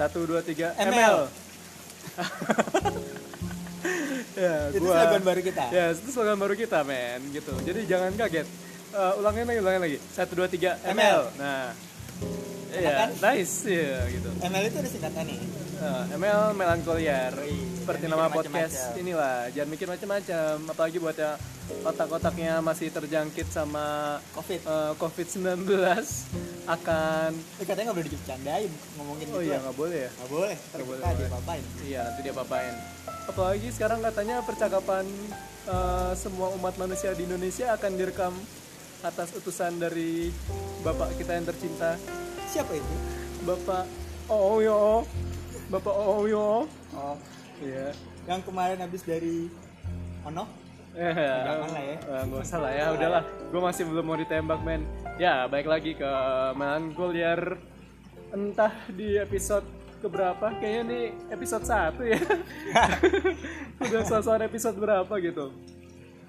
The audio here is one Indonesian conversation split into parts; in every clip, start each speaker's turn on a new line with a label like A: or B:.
A: Satu dua tiga
B: ML.
A: Ya,
B: Itu
A: gua-
B: slogan baru kita.
A: Ya, itu slogan baru kita, men. Gitu. Jadi jangan kaget. Eh, ulangin lagi, ulangin lagi. Satu dua tiga
B: ML.
A: Nah, iya,
B: kan?
A: nice, ya gitu.
B: ML itu ada singkatannya.
A: Eh, ML melankoliar
B: Wih,
A: seperti
B: jangan
A: nama podcast
B: macem-macem.
A: inilah jangan mikir macam-macam apalagi buat ya otak-otaknya masih terjangkit sama
B: Covid.
A: eh, COVID-19 akan
B: Eh, katanya nggak boleh dibercandain ngomongin
A: oh
B: gitu.
A: iya nggak boleh ya
B: Nggak boleh. Ntar
A: Nggak boleh,
B: dia
A: boleh.
B: apain.
A: iya nanti dia papain apalagi sekarang katanya percakapan eh, semua umat manusia di Indonesia akan direkam atas utusan dari bapak kita yang tercinta
B: Siapa itu?
A: bapak Oyo bapak Oyo
B: Oh,
A: iya
B: yang kemarin habis dari Ono. Jangan lah ya.
A: Eh, nggak usah lah ya, udahlah. Gue masih belum mau ditembak, men. Ya, baik lagi ke Melankoliar. Entah di episode keberapa, kayaknya nih episode 1 ya. Udah soal episode berapa gitu.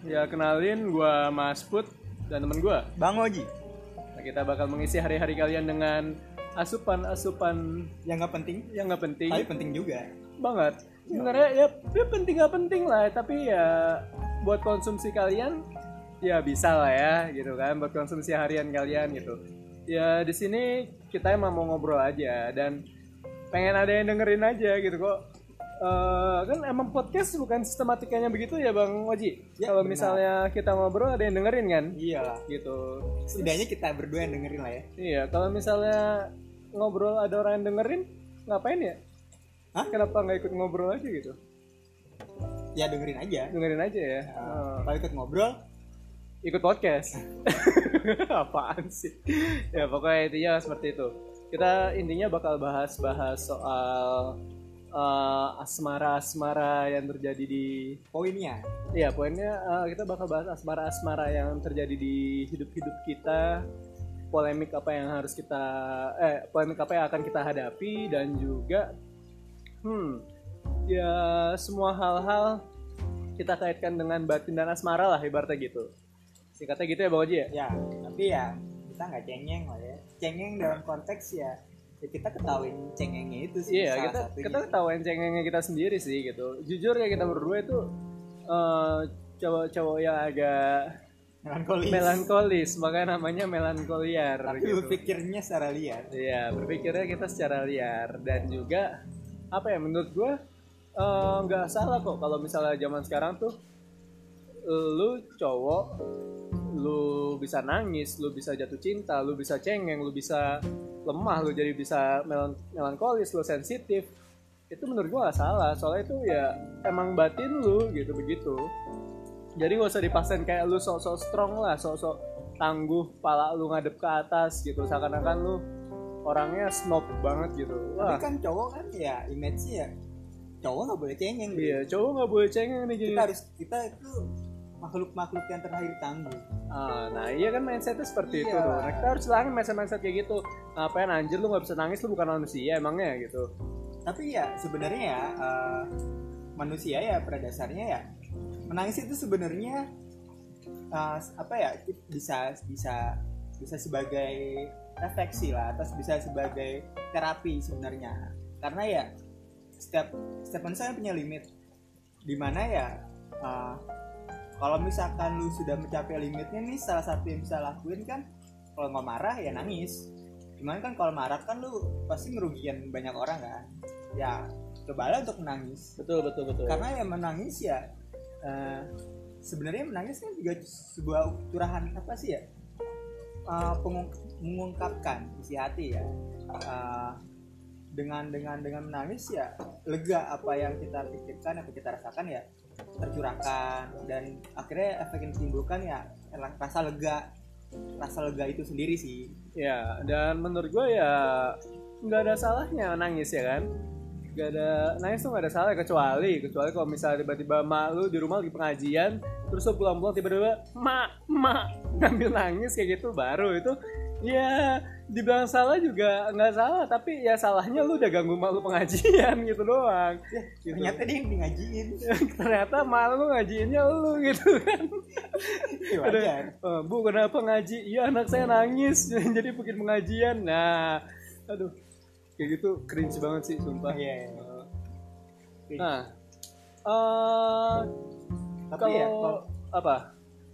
A: Ya, kenalin gue Mas Put dan temen gue.
B: Bang Oji.
A: Nah, kita bakal mengisi hari-hari kalian dengan asupan-asupan
B: Yang nggak penting,
A: yang nggak penting
B: tapi penting juga.
A: banget sebenarnya ya, ya penting nggak penting lah tapi ya buat konsumsi kalian ya bisa lah ya gitu kan buat konsumsi harian kalian gitu. Ya di sini kita emang mau ngobrol aja dan pengen ada yang dengerin aja gitu kok. Eh, kan emang podcast bukan sistematikanya begitu ya bang Oji?
B: Ya,
A: kalau misalnya kita ngobrol ada yang dengerin kan?
B: Iyalah.
A: gitu.
B: Setidaknya kita berdua yang dengerin lah ya.
A: iya kalau misalnya ngobrol ada orang yang dengerin ngapain ya?
B: Hah?
A: kenapa nggak ikut ngobrol aja gitu?
B: Ya dengerin aja.
A: dengerin aja ya.
B: Nah, Kalau ikut ngobrol,
A: ikut podcast. Apaan sih? Ya pokoknya intinya seperti itu. Kita intinya bakal bahas-bahas soal eh, asmara-asmara yang terjadi di
B: poinnya.
A: Ya poinnya eh, kita bakal bahas asmara-asmara yang terjadi di hidup-hidup kita polemik apa yang harus kita eh polemik apa yang akan kita hadapi dan juga hmm ya semua hal-hal kita kaitkan dengan batin dan asmara lah ibaratnya gitu singkatnya gitu ya Bang Oji ya
B: ya tapi ya kita nggak cengeng lah ya cengeng dalam konteks ya, ya kita ketahuin cengengnya itu sih
A: Iya, kita
B: satunya.
A: kita ketahuan cengengnya kita sendiri sih gitu. Jujur ya kita berdua itu eh, cowok-cowok yang agak
B: melankolis
A: melankolis, makanya namanya melankoliar
B: tapi
A: gitu.
B: berpikirnya secara liar
A: Iya, berpikirnya kita secara liar dan juga apa ya menurut gue eh, nggak salah kok kalau misalnya zaman sekarang tuh lu cowok lu bisa nangis, lu bisa jatuh cinta, lu bisa cengeng, lu bisa lemah, lu jadi bisa melan- melankolis, lu sensitif. Itu menurut gua gak salah, soalnya itu ya emang batin lu gitu begitu. Jadi gak usah dipaksain kayak lu sok-sok strong lah, sok-sok tangguh, pala lu ngadep ke atas gitu, seakan-akan lu orangnya snob banget gitu.
B: tapi
A: Wah,
B: kan cowok kan ya image ya cowok nggak boleh cengeng gitu.
A: iya, cowok nggak boleh cengeng nih gini.
B: kita harus kita itu makhluk-makhluk yang terlahir tangguh
A: Ah, nah iya kan mindsetnya seperti itu
B: Iya.
A: tuh. Nah, kita harus hilangin mindset-mindset kayak gitu. Ngapain anjir lu nggak bisa nangis lu bukan manusia emangnya gitu.
B: tapi ya sebenarnya ya eh, manusia ya pada dasarnya ya menangis itu sebenarnya eh, apa ya bisa bisa bisa sebagai refleksi lah atau bisa sebagai terapi sebenarnya karena ya setiap setiap manusia punya limit di mana ya eh, kalau misalkan lu sudah mencapai limitnya nih salah satu yang bisa lakuin kan kalau nggak marah ya nangis Cuman kan kalau marah kan lu pasti ngerugikan banyak orang kan. Ya cobalah untuk menangis.
A: Betul betul betul.
B: Karena yang menangis ya eh, sebenarnya menangis kan juga sebuah curahan apa sih ya? Pengung- mengungkapkan isi hati ya. Eh, dengan dengan dengan menangis ya lega apa yang kita pikirkan apa kita rasakan ya tercurahkan dan akhirnya efek yang ditimbulkan ya rasa lega rasa lega itu sendiri sih
A: Ya, dan menurut gue ya nggak ada salahnya nangis ya kan. Gak ada nangis tuh nggak ada salah kecuali kecuali kalau misalnya tiba-tiba mak lu di rumah lagi pengajian terus lu pulang-pulang tiba-tiba mak mak ngambil nangis kayak gitu baru itu ya dibilang salah juga nggak salah tapi ya salahnya lu udah ganggu mak lu pengajian gitu doang.
B: Ya
A: Gitu.
B: ternyata dia yang di ngajiin
A: ternyata mak lu ngajiinnya lu gitu kan.
B: Ya, wajar.
A: Eh, bu kenapa ngaji? Iya anak saya nangis. Jadi bikin pengajian. Nah aduh kayak gitu cringe banget sih sumpah.
B: Iya, iya.
A: nah eh
B: Tapi
A: kalau
B: ya, kalau-
A: apa?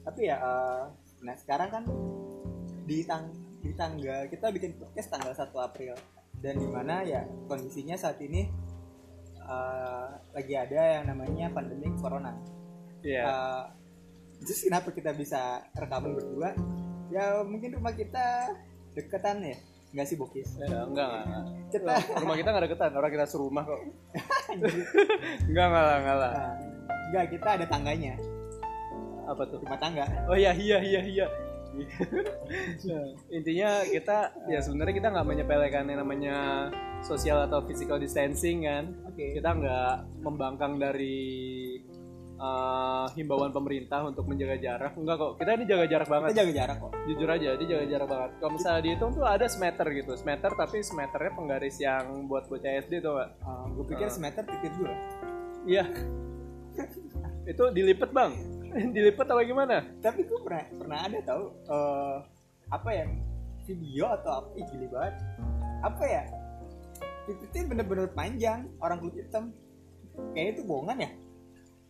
B: Tapi ya eh, nah sekarang kan di tang di tanggal kita bikin podcast tanggal 1 April dan di mana ya kondisinya saat ini eh, lagi ada yang namanya pandemi corona.
A: Iya.
B: Eh, terus kenapa kita bisa rekaman berdua? Ya mungkin rumah kita deketan ya, nggak sih Bokis?
A: Ya, enggak, enggak, enggak.
B: Kita
A: Rumah kita enggak deketan, orang kita serumah kok. enggak, enggak lah, enggak lah.
B: Nah, nggak kita ada tangganya,
A: Apa tuh?
B: rumah tangga.
A: Oh iya, iya, iya, iya. Intinya kita ya sebenarnya kita nggak menyepelekan yang namanya social atau physical distancing kan.
B: Oke.
A: Kita nggak membangkang dari uh, himbauan pemerintah untuk menjaga jarak. Enggak kok. Kita ini jaga jarak banget.
B: Kita jaga jarak kok.
A: Jujur aja, dia jaga jarak banget. Kalau misalnya dihitung tuh ada semeter gitu, semeter tapi semeternya penggaris yang buat bocah SD tuh gak?
B: gue pikir
A: Ah.
B: semeter pikir gue.
A: Iya. itu dilipet bang, dilipet apa gimana?
B: tapi gue pernah pernah ada tau eh, apa ya video atau apa ih gili banget apa ya titiknya bener-bener panjang orang kulit hitam kayaknya itu bohongan ya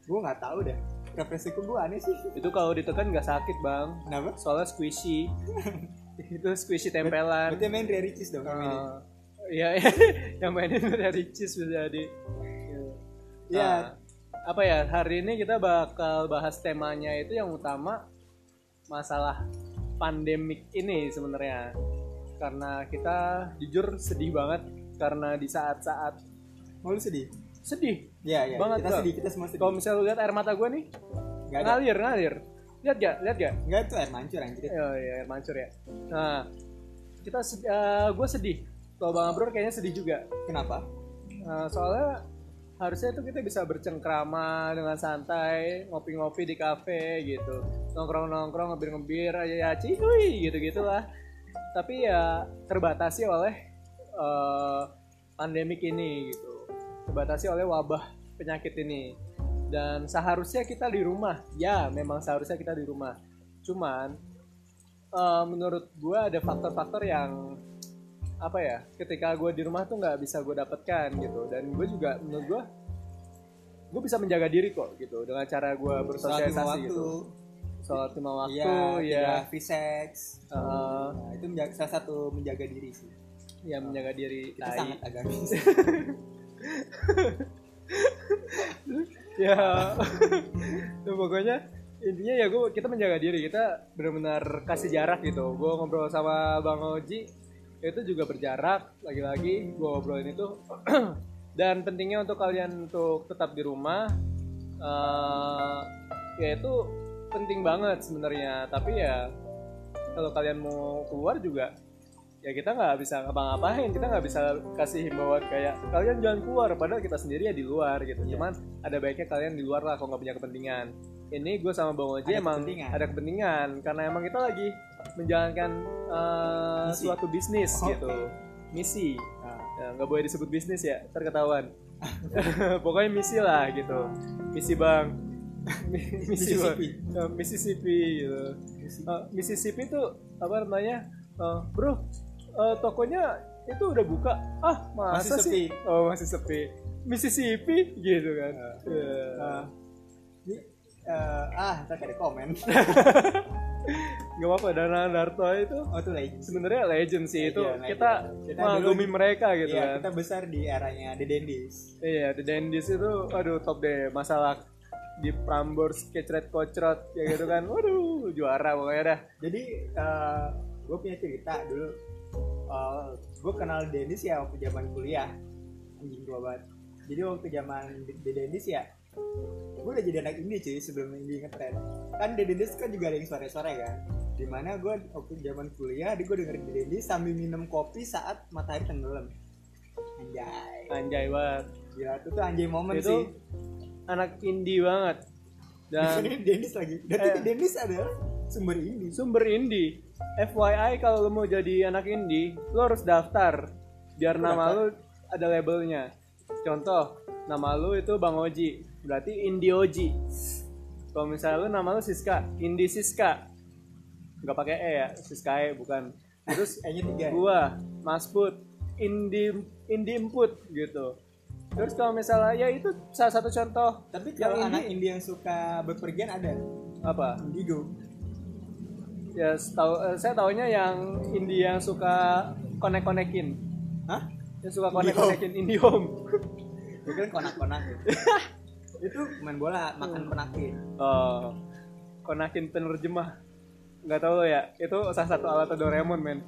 B: gue nggak tahu deh referensiku gue aneh sih
A: Itu kalau ditekan nggak sakit bang,
B: kenapa
A: soalnya squishy. itu squishy tempelan.
B: berarti main Rare Ricis dong.
A: Uh, Iya, iya. yang mainin dari cheese bisa jadi.
B: ya
A: apa ya hari ini kita bakal bahas temanya itu yang utama masalah pandemik ini sebenarnya. Karena kita jujur sedih banget. Karena di saat-saat
B: mau lu sedih?
A: Sedih
B: ya ya
A: Banget,
B: kita sedih kita semua sedih.
A: Kalau misalnya lu lihat air mata gue nih
B: ada.
A: ngalir ngalir. Lihat gak lihat gak
B: nggak itu air mancur anjir.
A: Oh iya air mancur ya. Nah kita gue sedih. Kalau bang Abror kayaknya sedih juga.
B: Kenapa?
A: Nah, soalnya harusnya itu kita bisa bercengkrama dengan santai, ngopi-ngopi di kafe gitu, nongkrong-nongkrong, ngebir-ngebir, aja ya cihuy gitu gitulah. Tapi ya terbatasi oleh eh, pandemik ini gitu, terbatasi oleh wabah penyakit ini. Dan seharusnya kita di rumah, ya memang seharusnya kita di rumah. Cuman eh, menurut gua ada faktor-faktor yang apa ya ketika gue di rumah tuh nggak bisa gue dapatkan gitu. Dan gue juga menurut gue gue bisa menjaga diri kok gitu dengan cara gue bersosialisasi
B: waktu.
A: gitu. Sholat lima waktu ya
B: tidak free sex.
A: Eh,
B: nah, itu menjaga, salah satu menjaga diri sih.
A: Ya menjaga diri
B: kita
A: tai.
B: sangat agamis
A: ya. Tuh, pokoknya intinya ya gue kita menjaga diri. Kita benar-benar kasih jarak gitu. Gue ngobrol sama bang Oji itu juga berjarak lagi-lagi gue ngobrolin itu. Dan pentingnya untuk kalian untuk tetap di rumah eh, ya itu penting banget sebenarnya. Tapi ya kalau kalian mau keluar juga ya kita nggak bisa ngapa-ngapain. Kita nggak bisa kasih himbauan kayak kalian jangan keluar. Padahal kita sendiri ya di luar gitu.
B: Iya.
A: cuman ada baiknya kalian di luar lah kalau nggak punya kepentingan. Ini gue sama bang Oji
B: Ada
A: emang
B: kepentingan.
A: ada kepentingan karena emang kita lagi menjalankan
B: Misi.
A: suatu bisnis
B: Oke.
A: gitu. Misi.
B: Nah,
A: Ya, nggak boleh disebut bisnis ya ntar ketahuan. Pokoknya misi lah gitu. Misi bang misi bang
B: Mississippi.
A: Eh, Mississippi gitu. Eh, Mississippi itu apa namanya Eh, bro eh, tokonya itu udah buka. Ah masa
B: Masih
A: sih?
B: sepi.
A: oh masih sepi. Mississippi gitu kan. Ya.
B: nah, ini, eh, ah ntar ada komen
A: nggak apa-apa Dana Naruto itu
B: oh itu lagi
A: sebenarnya legend sih itu
B: Legend,
A: kita,
B: legend. Kita
A: mengagumi mereka gitu
B: Iya,
A: kan
B: kita besar di eranya The Dendis
A: Iya, The Dandies itu aduh top deh masalah di Prambors kecret kocrot ya gitu kan. Waduh, juara pokoknya dah.
B: jadi gue punya cerita dulu gue kenal Dendis ya waktu zaman kuliah anjing tua banget jadi waktu zaman The Dendis ya gue udah jadi anak indie cuy sebelum indie ngetren kan The Dendis kan juga ada yang sore-sore kan di mana gue waktu zaman kuliah di gue dengerin Dendis sambil minum kopi saat matahari tenggelam anjay
A: Anjay banget.
B: gila itu tuh anjay momen
A: Itu
B: sih
A: anak indie banget. Dan
B: Dendis lagi dan
A: Eh.
B: Dendis adalah sumber indie
A: sumber indie. FYI kalau lo mau jadi anak indie, lo harus daftar biar nama lo ada labelnya. Contoh, nama lo itu Bang Oji, berarti Indie Oji. Kalau misalnya lo nama lo Siska, Indie Siska. Nggak pakai E ya, Siska E bukan. Terus
B: kayaknya tiga
A: gua Mas Put indie indie input gitu terus kalau misalnya ya itu salah satu contoh
B: Tapi
A: Yang
B: kalau anak indie yang suka berpergian ada
A: apa
B: Indigo.
A: ya setahu eh, saya taunya yang indie yang suka konek konekin
B: Hah?
A: yang suka konek konekin indie home
B: Gue kira konak-konak gitu. itu main bola, makan penakin.
A: oh konakin penerjemah. Nggak tahu lo ya itu salah satu alat Doraemon men.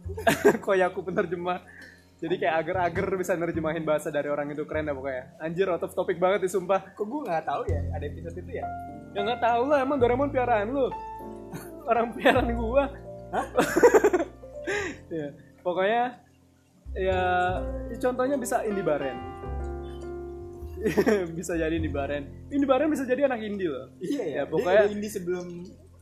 A: Koyaku penerjemah. Jadi kayak agar-agar bisa nerjemahin bahasa dari orang itu keren dah pokoknya. Anjir out of topic banget sih sumpah.
B: Kok gue nggak tahu ya ada episode itu ya?
A: ya nggak tahu lah emang Doraemon piaraan lu. Orang piaraan gua.
B: Hah?
A: ya pokoknya ya contohnya bisa indie baren bisa jadi indie baren indie baren bisa jadi anak indie loh
B: Iya ya.
A: Ya, pokoknya-
B: Dia indie sebelum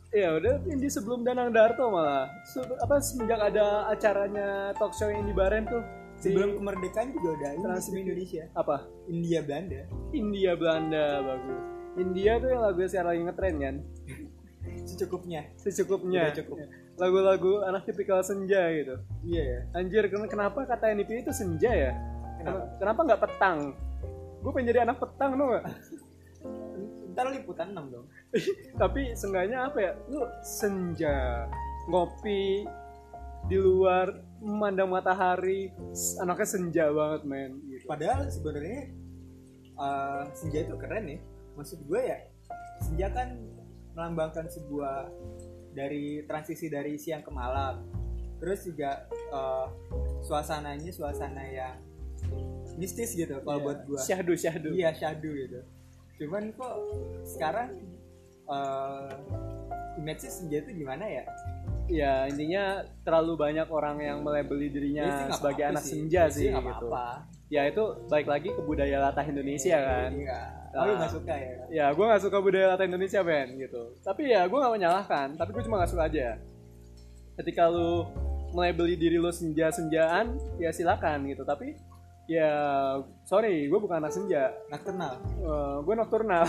A: ya udah indie sebelum Danang Darto malah Se- apa semenjak ada acaranya talk show indie baren tuh
B: sebelum kemerdekaan juga udah indie
A: Trans-
B: sebelum Indonesia.
A: apa
B: India Belanda.
A: India Belanda bagus India tuh yang lagu sekarang lagi ngetren kan
B: Secukupnya.
A: secukupnya
B: Udah cukup.
A: lagu-lagu anak tipikal senja gitu
B: Iya ya.
A: Anjir, ken- kenapa kata NIP itu senja ya?
B: Kenapa?
A: Kenapa nggak petang? Gue pengen jadi anak petang dong gak?
B: Ntar liputan 6 dong.
A: Tapi seenggaknya apa ya? Lu senja, ngopi di luar, memandang matahari, anaknya senja banget men. Gitu.
B: Padahal sebenarnya eh, senja itu keren ya. Maksud gue ya, senja kan melambangkan sebuah dari transisi dari siang ke malam. Terus juga eh, suasananya suasana yang mistis gitu kalau buat gue.
A: Syahdu, syahdu.
B: Iya syahdu gitu. Cuman kok sekarang eh image senja itu gimana ya?
A: Ya intinya terlalu banyak orang yang melebeli
B: Ya sih
A: dirinya
B: nggak
A: sebagai
B: apa-apa
A: anak
B: sih.
A: senja
B: Ya
A: sih
B: nggak
A: gitu.
B: apa-apa.
A: Ya itu baik lagi ke budaya latah Indonesia kan.
B: Iya. Oh, lu nggak suka ya?
A: ya gue gak suka budaya latah Indonesia Ben gitu tapi ya gue gak menyalahkan tapi gue cuma gak suka aja ketika lu melabeli diri lu senja-senjaan ya silakan gitu tapi ya sorry gue bukan anak senja
B: Nocturnal.
A: Eh, gue nocturnal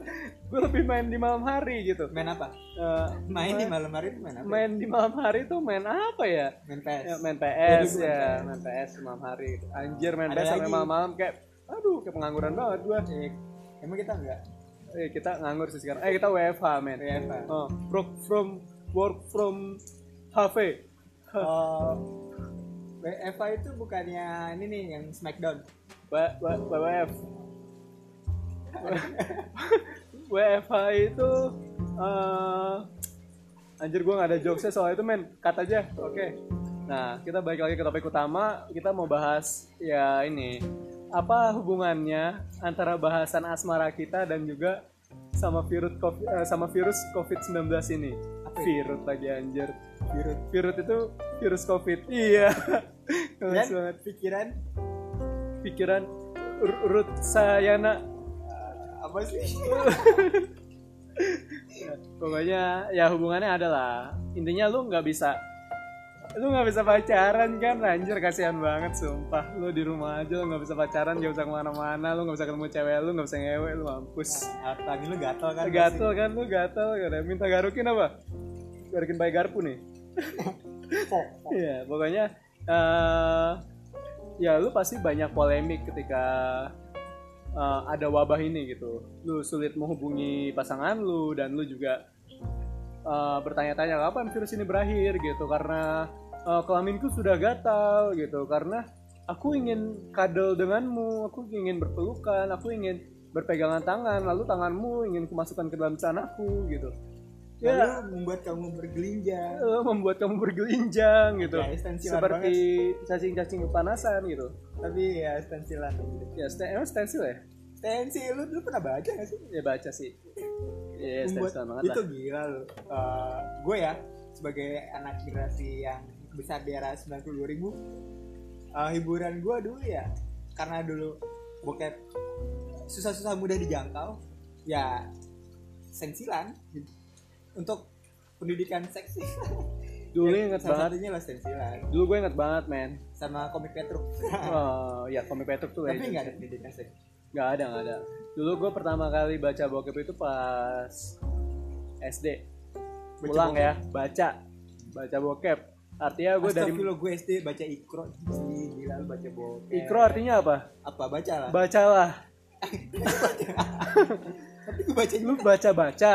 A: gue lebih main di malam hari gitu
B: Main apa?
A: Eh,
B: Main di malam hari itu main apa?
A: main di malam hari tuh main apa ya
B: Main PS.
A: Ya, main
B: Ya,
A: PS
B: dulu
A: ya,
B: main
A: main PS di malam hari gitu. anjir main
B: Ada
A: PS sampai malam-malam kayak aduh kayak pengangguran banget gue
B: Eh, Emang kita enggak?
A: Eh, kita nganggur sih sekarang. Eh, kita WFH, men.
B: WFH.
A: Oh, work from work from cafe.
B: Oh, WFA itu bukannya ini nih yang Smackdown.
A: WWF. WFH itu eh anjir gua nggak ada jokesnya soal itu men. Cut aja. Oke. Nah kita balik lagi ke topik utama. Kita mau bahas ya ini. Apa hubungannya antara bahasan asmara kita dan juga sama virus COVID, eh, sama virus COVID-19 ini?
B: Itu?
A: virus lagi anjir
B: Virus.
A: virus itu virus COVID. Iya. Bagus banget
B: pikiran?
A: Pikiran Ur- urut sayana.
B: Eh, apa sih?
A: Ya, pokoknya ya hubungannya adalah intinya lu nggak bisa lu nggak bisa pacaran kan? Anjir kasihan banget sumpah. Lu di rumah aja lu nggak bisa pacaran gak bisa ke mana-mana. Lu nggak bisa ketemu cewek lu nggak bisa ngewe lu mampus.
B: Alat kelamin lu gatel kan?
A: gatel kan lu gatel. Kan minta garukin apa? Garukin pakai garpu nih. Iya, pokoknya eh ya lu pasti banyak polemik ketika eh, ada wabah ini gitu. Lu sulit menghubungi pasangan lu dan lu juga eh, bertanya-tanya kapan virus ini berakhir gitu karena eh, kelaminku sudah gatal gitu karena aku ingin kadal denganmu, aku ingin berpelukan, aku ingin berpegangan tangan, lalu tanganmu ingin kumasukkan ke dalam celanaku gitu. Ya,
B: Lalu membuat kamu bergelinjang.
A: eh, membuat kamu bergelinjang gitu.
B: Ya,
A: seperti cacing-cacing kepanasan gitu.
B: Tapi ya stensilan
A: ya sten emang stensil ya?
B: Stensil lu dulu pernah baca gak sih?
A: ya baca sih. Ya
B: Membuat-
A: stensil banget
B: itu
A: lah
B: gila lu. Eh, gue ya sebagai anak generasi yang besar di era 92 ribu eh, hiburan gue dulu ya karena dulu bokep susah-susah mudah dijangkau ya sensilan untuk pendidikan seks sih.
A: dulu
B: Ya,
A: inget
B: salah
A: banget.
B: satunya lah sensilan
A: dulu gue inget banget men.
B: Sama komik Petruk.
A: Oh ya komik Petruk tuh
B: tapi nggak ada pendidikan seks
A: nggak ada nggak ada. Dulu gue pertama kali baca bokep itu pas SD
B: Baca
A: pulang
B: bokep.
A: ya baca. Baca bokep. Artinya gue dari
B: Astagfirullah gue SD baca ikro. Sih gila lu baca bokep.
A: Ikro artinya apa?
B: Apa? Baca lah.
A: Bacalah.
B: Tapi gue baca
A: lu baca baca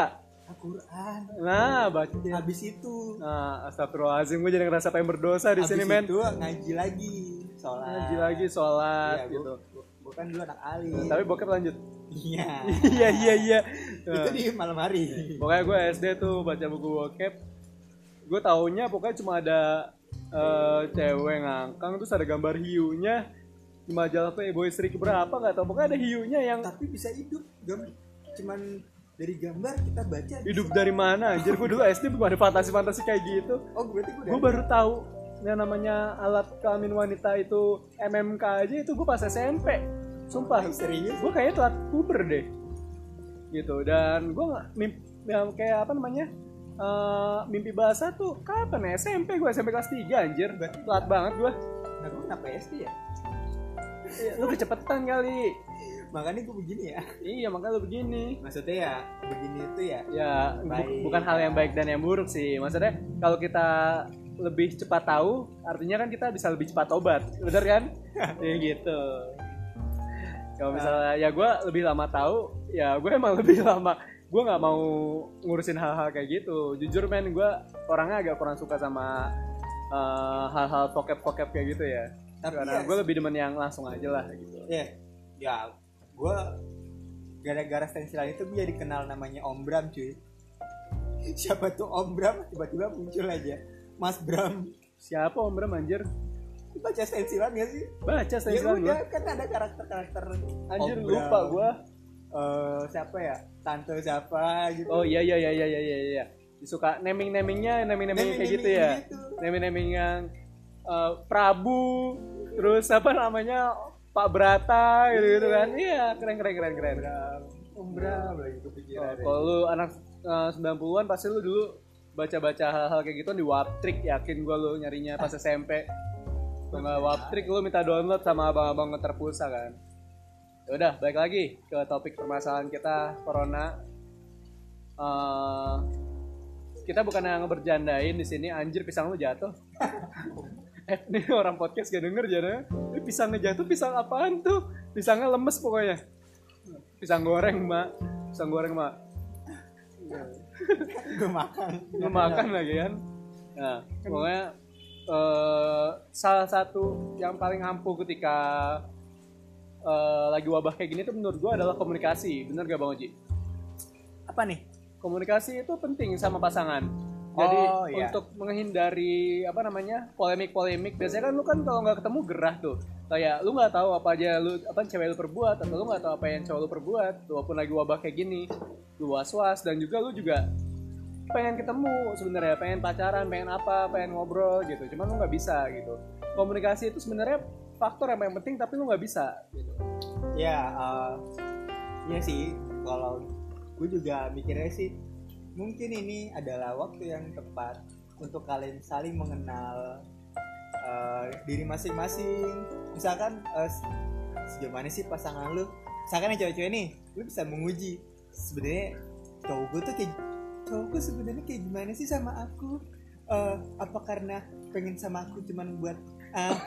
B: Al-Quran.
A: Nah baca.
B: Habis itu.
A: Nah astagfirullahaladzim gue jadi ngerasa pengen berdosa di
B: habis
A: sini men.
B: itu ngaji lagi. Sholat.
A: Ngaji lagi sholat
B: Iya,
A: gitu.
B: gue, gue kan dulu anak alim.
A: Tapi bokep lanjut.
B: Iya.
A: Iya iya iya.
B: Itu di malam hari.
A: Pokoknya gue SD tuh baca buku bokep. Gue taunya pokoknya cuma ada eh, cewek ngangkang terus ada gambar hiunya. Di majalah Playboy Sri berapa nggak tau pokoknya ada hiunya yang
B: tapi bisa hidup gam cuman dari gambar kita baca
A: hidup dari mana anjir? Gue dulu SD belum ada fantasi-fantasi kayak gitu.
B: Oh berarti gue
A: gue baru tahu yang namanya alat kelamin wanita itu MMK aja itu gue pas SMP sumpah.
B: Serius?
A: Gue kayaknya telat puber deh. Gitu dan gue nggak mimpi yang kayak apa namanya eh, mimpi bahasa tuh kapan ya? SMP gue SMP kelas 3 anjir. Telat banget gue
B: nah gue kenapa SD ya?
A: Lu kecepetan kali
B: makanya gue begini ya.
A: Iya makanya lu begini.
B: Maksudnya ya begini itu ya
A: ya bu- bukan hal yang baik dan yang buruk sih. Maksudnya kalau kita lebih cepat tahu artinya kan kita bisa lebih cepat obat bener kan? Ya gitu. Kalau misalnya ya gue lebih lama tahu ya gue emang lebih lama. Gue nggak mau ngurusin hal-hal kayak gitu. Jujur men gue orangnya agak kurang suka sama eh, hal-hal pokep-pokep kayak gitu ya.
B: Tapi
A: karena
B: ya-
A: gue lebih demen yang langsung aja lah gitu.
B: Ya ya gue gara-gara stensilan itu gue jadi kenal namanya Om Bram cuy. Siapa tuh Om Bram? Tiba-tiba muncul aja. Mas Bram.
A: Siapa om Bram anjir?
B: Baca stensilan gak sih?
A: Baca
B: ya
A: stensilan
B: udah kan ada karakter-karakter
A: anjir
B: Om
A: lupa gue
B: Eh, siapa ya? Tante siapa gitu.
A: Oh iya iya iya iya iya iya. Suka naming namingnya naming naming kayak gitu ya.
B: gitu.
A: Naming naming yang eh, Prabu terus apa namanya Pak Brata gitu gitu kan. Iya keren keren keren keren.
B: Om Bram lagi
A: Oh,
B: kepikiran
A: Kalau lu anak eh, 90-an pasti lu dulu baca-baca hal-hal kayak gitu di Waptrik yakin gua lu nyarinya pas SMP. Kalau nggak Waptrik lu minta download sama abang-abang ngeterpulsa kan. Ya udah, balik lagi ke topik permasalahan kita corona. Eh, kita bukan yang ngebercandain di sini anjir pisang lu jatuh. eh, ini orang podcast gak denger jadinya. Ini pisangnya jatuh pisang apaan tuh? Pisangnya lemes pokoknya. Pisang goreng, Mak. Pisang goreng, Mak.
B: gue makan
A: Lu makan lagi kan. Nah, pokoknya eh, salah satu yang paling ampuh ketika eh, lagi wabah kayak gini tuh menurut gua adalah komunikasi. Bener gak Bang Oji?
B: apa nih
A: komunikasi itu penting sama pasangan. Jadi
B: Oh, iya.
A: untuk menghindari apa namanya polemik-polemik, biasanya kan lu kan kalau nggak ketemu gerah tuh. Kayak lu nggak tahu apa aja lu apa cewek lu perbuat atau lu nggak tahu apa yang cowok lu perbuat. Walaupun lagi wabah kayak gini, lu was-was dan juga lu juga pengen ketemu sebenarnya, pengen pacaran, pengen apa, pengen ngobrol gitu. Cuman lu nggak bisa gitu. Komunikasi itu sebenarnya faktor yang paling penting tapi lu nggak bisa gitu.
B: ya eh, iya sih kalau gue juga mikirnya sih mungkin ini adalah waktu yang tepat untuk kalian saling mengenal eh, diri masing-masing. Misalkan se- sejauh mana sih pasangan lu? Misalkan yang cewek-cewek nih lu bisa menguji sebenarnya cowok gue tuh kayak cowok gue sebenarnya kayak gimana sih sama aku? Eh, apa karena pengen sama aku cuman buat uh,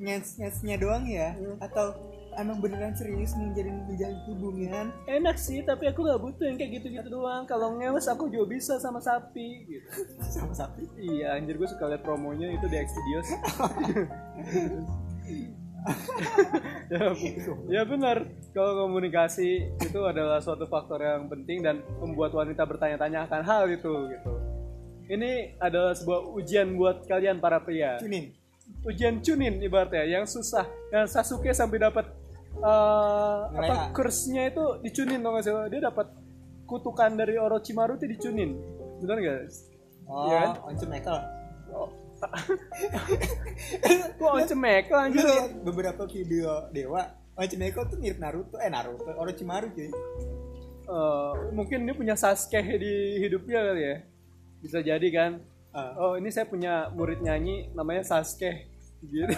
B: nyes-nyesnya doang ya? Atau emang beneran serius menjalin menjalin hubungan
A: Enak sih, tapi aku nggak butuh yang kayak gitu-gitu doang. Kalau ngeles aku juga bisa sama sapi gitu.
B: sama sapi
A: Iya, anjir gue suka liat promonya itu di Xvideos. ya, ya benar. Kalau komunikasi itu adalah suatu faktor yang penting dan membuat wanita bertanya-tanya akan hal itu gitu. Ini adalah sebuah ujian buat kalian para pria.
B: cunin
A: Ujian cunin ibaratnya yang susah. Yang Sasuke sampai dapat eh, apa kursnya itu dicunin gak sih? Dia dapat kutukan dari Orochimaru itu dicunin. Benar gak?
B: oh
A: Iya kan?
B: Once Michael
A: Oh. Kok Once Mekel anjir?
B: beberapa video dewa Once Michael tuh mirip Naruto eh Naruto Orochimaru cuy
A: Eh, mungkin dia punya Sasuke di hidupnya kali ya. Bisa jadi kan?
B: Ah,
A: Oh, ini saya punya murid nyanyi namanya Sasuke. Gitu.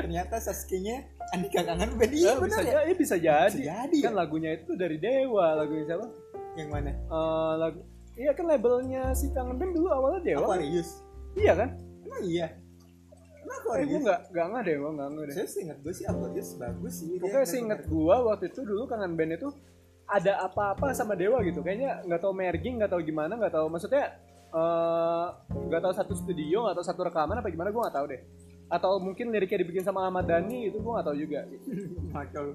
B: ternyata Sasuke-nya Andika Kangen band iya
A: Eh, bisa,
B: ya
A: jadi, bisa jadi.
B: Bisa jadi,
A: Kan lagunya itu dari Dewa, lagunya siapa?
B: yang mana
A: Eh, lagu Iya kan labelnya si Kangen Band dulu awalnya Dewa. kan?
B: Aquarius
A: Iya kan?
B: emang iya emang aku
A: Eh, gue nggak nggak nggak deh, gue nggak nggak deh.
B: saya sih ingat gue sih Aquarius bagus sih
A: Pokoknya sih inget gue waktu itu dulu kangen band itu ada apa-apa sama Dewa gitu. Kayaknya nggak tahu merging, nggak tahu gimana, nggak tahu maksudnya eh, nggak tahu satu studio, nggak tahu satu rekaman apa gimana gue nggak tahu deh. Atau mungkin liriknya dibikin sama Ahmad Dhani itu gue nggak tahu juga.
B: Lu.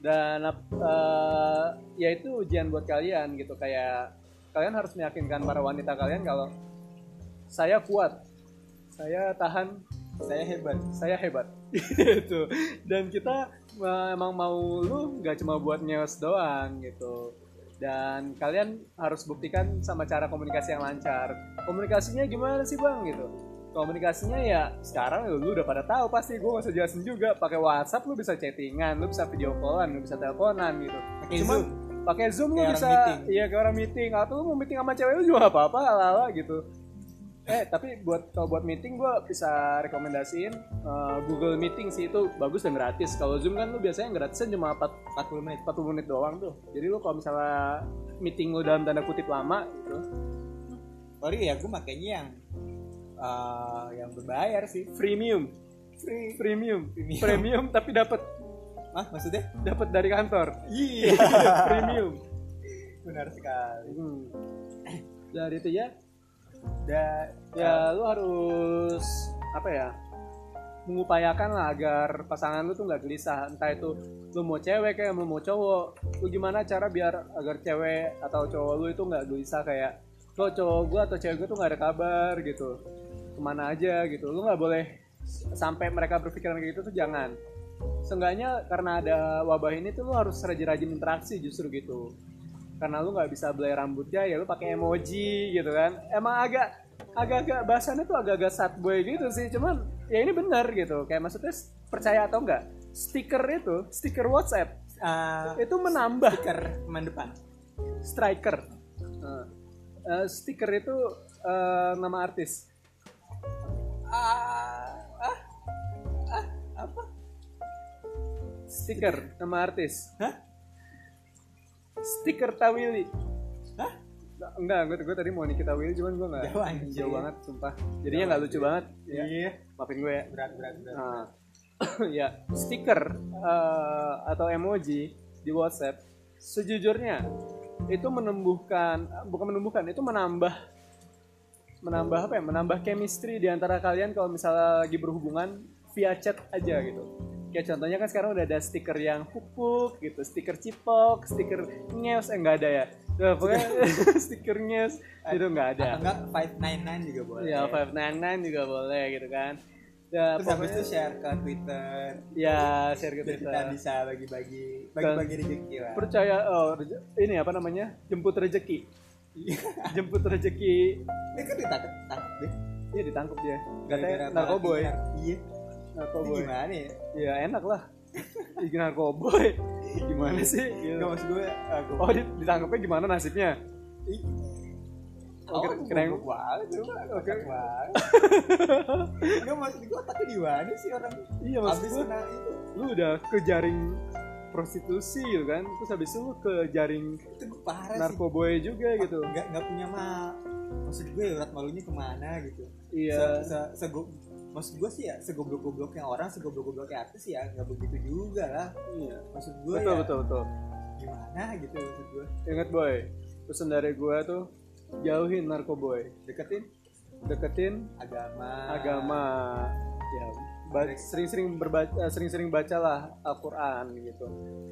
A: Dan eh, ya itu ujian buat kalian gitu kayak kalian harus meyakinkan para wanita kalian kalau saya kuat, saya tahan
B: saya hebat.
A: saya hebat. Gitu. Dan kita uh, emang mau lu nggak cuma buat nyeos doang gitu. Dan kalian harus buktikan sama cara komunikasi yang lancar. Komunikasinya gimana sih bang? Gitu komunikasinya ya sekarang lu, lu udah pada tahu pasti gue gak usah jelasin juga. Pakai WhatsApp lu bisa chattingan lu bisa video callan lu bisa teleponan gitu.
B: Pakai
A: Cuman pakai zoom lu bisa iya kayak orang meeting. Atau lu mau meeting sama cewek lu juga gak apa-apa ala-ala gitu. Eh tapi buat kalau buat meeting gue bisa rekomendasiin uh, Google Meeting sih. Itu bagus dan gratis. Kalau Zoom kan lu biasanya gratisan cuma 4, 40 menit. 40 menit doang tuh. Jadi lu kalau misalnya meeting lu dalam tanda kutip lama gitu.
B: Sorry ya gue makanya yang eh, yang berbayar sih.
A: Freemium.
B: Free.
A: Premium
B: Premium.
A: premium tapi dapat
B: Mah maksudnya?
A: dapat dari kantor.
B: Iya.
A: Premium
B: benar sekali.
A: Hmm. dari itu ya.
B: Dan
A: ya. lu harus apa ya mengupayakan lah agar pasangan lu tuh nggak gelisah. Entah itu lu mau cewek kayak lu mau cowok lu gimana cara biar agar cewek atau cowok lu itu nggak gelisah kayak kok cowok gua atau cewek gua tuh nggak ada kabar gitu ke mana aja gitu. Lu nggak boleh sampai mereka berpikiran kayak gitu tuh jangan. Seenggaknya karena ada wabah ini tuh lu harus rajin-rajin interaksi justru gitu. Karena lu nggak bisa belai rambutnya ya lu pakai emoji gitu kan. Emang agak agak-agak bahasannya tuh agak-agak sad boy gitu sih. Cuman ya ini benar gitu. Kayak maksudnya percaya atau enggak stiker itu stiker WhatsApp
B: eh,
A: itu menambah
B: stiker teman depan.
A: Striker. Nah, eh, stiker itu eh, nama artis
B: ah ah ah apa?
A: Stiker nama artis.
B: Hah?
A: Stiker Tawili.
B: Hah?
A: Enggak gue, gue tadi mau Nikita Willy cuman gue nggak
B: Jauh,
A: jauh banget sumpah. Jadinya nggak lucu banget. Ya.
B: Iya.
A: Maafin gue ya.
B: Berat berat berat
A: Nah, ya stiker eh, atau emoji di WhatsApp sejujurnya itu menumbuhkan bukan menumbuhkan itu menambah menambah apa ya? Menambah chemistry di antara kalian kalau misalnya lagi berhubungan via chat aja gitu. Kayak contohnya kan sekarang udah ada stiker yang pupuk gitu stiker cipok stiker ngeus eh nggak ada ya? Nah, pokoknya stiker ngeus itu nggak ada.
B: Atau enggak 599 juga boleh.
A: Ya 599 juga boleh gitu kan. Ya,
B: terus habis
A: pokoknya-
B: itu share ke Twitter.
A: Ya share ke
B: biar kita
A: Twitter.
B: bisa bagi-bagi bagi-bagi rezeki lah.
A: percaya oh ini apa namanya? Jemput rezeki jemput rezeki.
B: Ini kan ditangkap tangkap deh
A: iya ditangkap dia. Katanya narkoboy.
B: Iya.
A: Narkoboy.
B: Gimana ya?
A: Ya enak lah. Ih, narkoboy. Gimana sih? Gitu.
B: Gak maksud gue aku
A: oh di- ditangkapnya gimana nasibnya. Oh, yang-
B: goblok banget coba.
A: Oke.
B: kocak banget. Gak maksud gue otaknya di mana sih orang?
A: Iya maksud gue.
B: itu.
A: Lu udah ke jaring prostitusi gitu kan. Terus habis itu lu ke jaring
B: Itu gue parah sih.
A: narkoboy juga gitu.
B: Gak, gak punya mal Maksud gue urat malunya ke mana gitu.
A: Iya.
B: Se, se, sego- Maksud gue sih ya Segoblok-gobloknya orang Segoblok-gobloknya artis ya Gak begitu juga lah.
A: Iya.
B: Maksud gue
A: betul
B: ya
A: betul betul.
B: Gimana gitu maksud gue.
A: Ingat boy, pesan dari gue tuh jauhin narkoboy,
B: Deketin?
A: Deketin
B: agama.
A: agama, ya sering-sering berbaca, sering-sering bacalah Al-Quran gitu.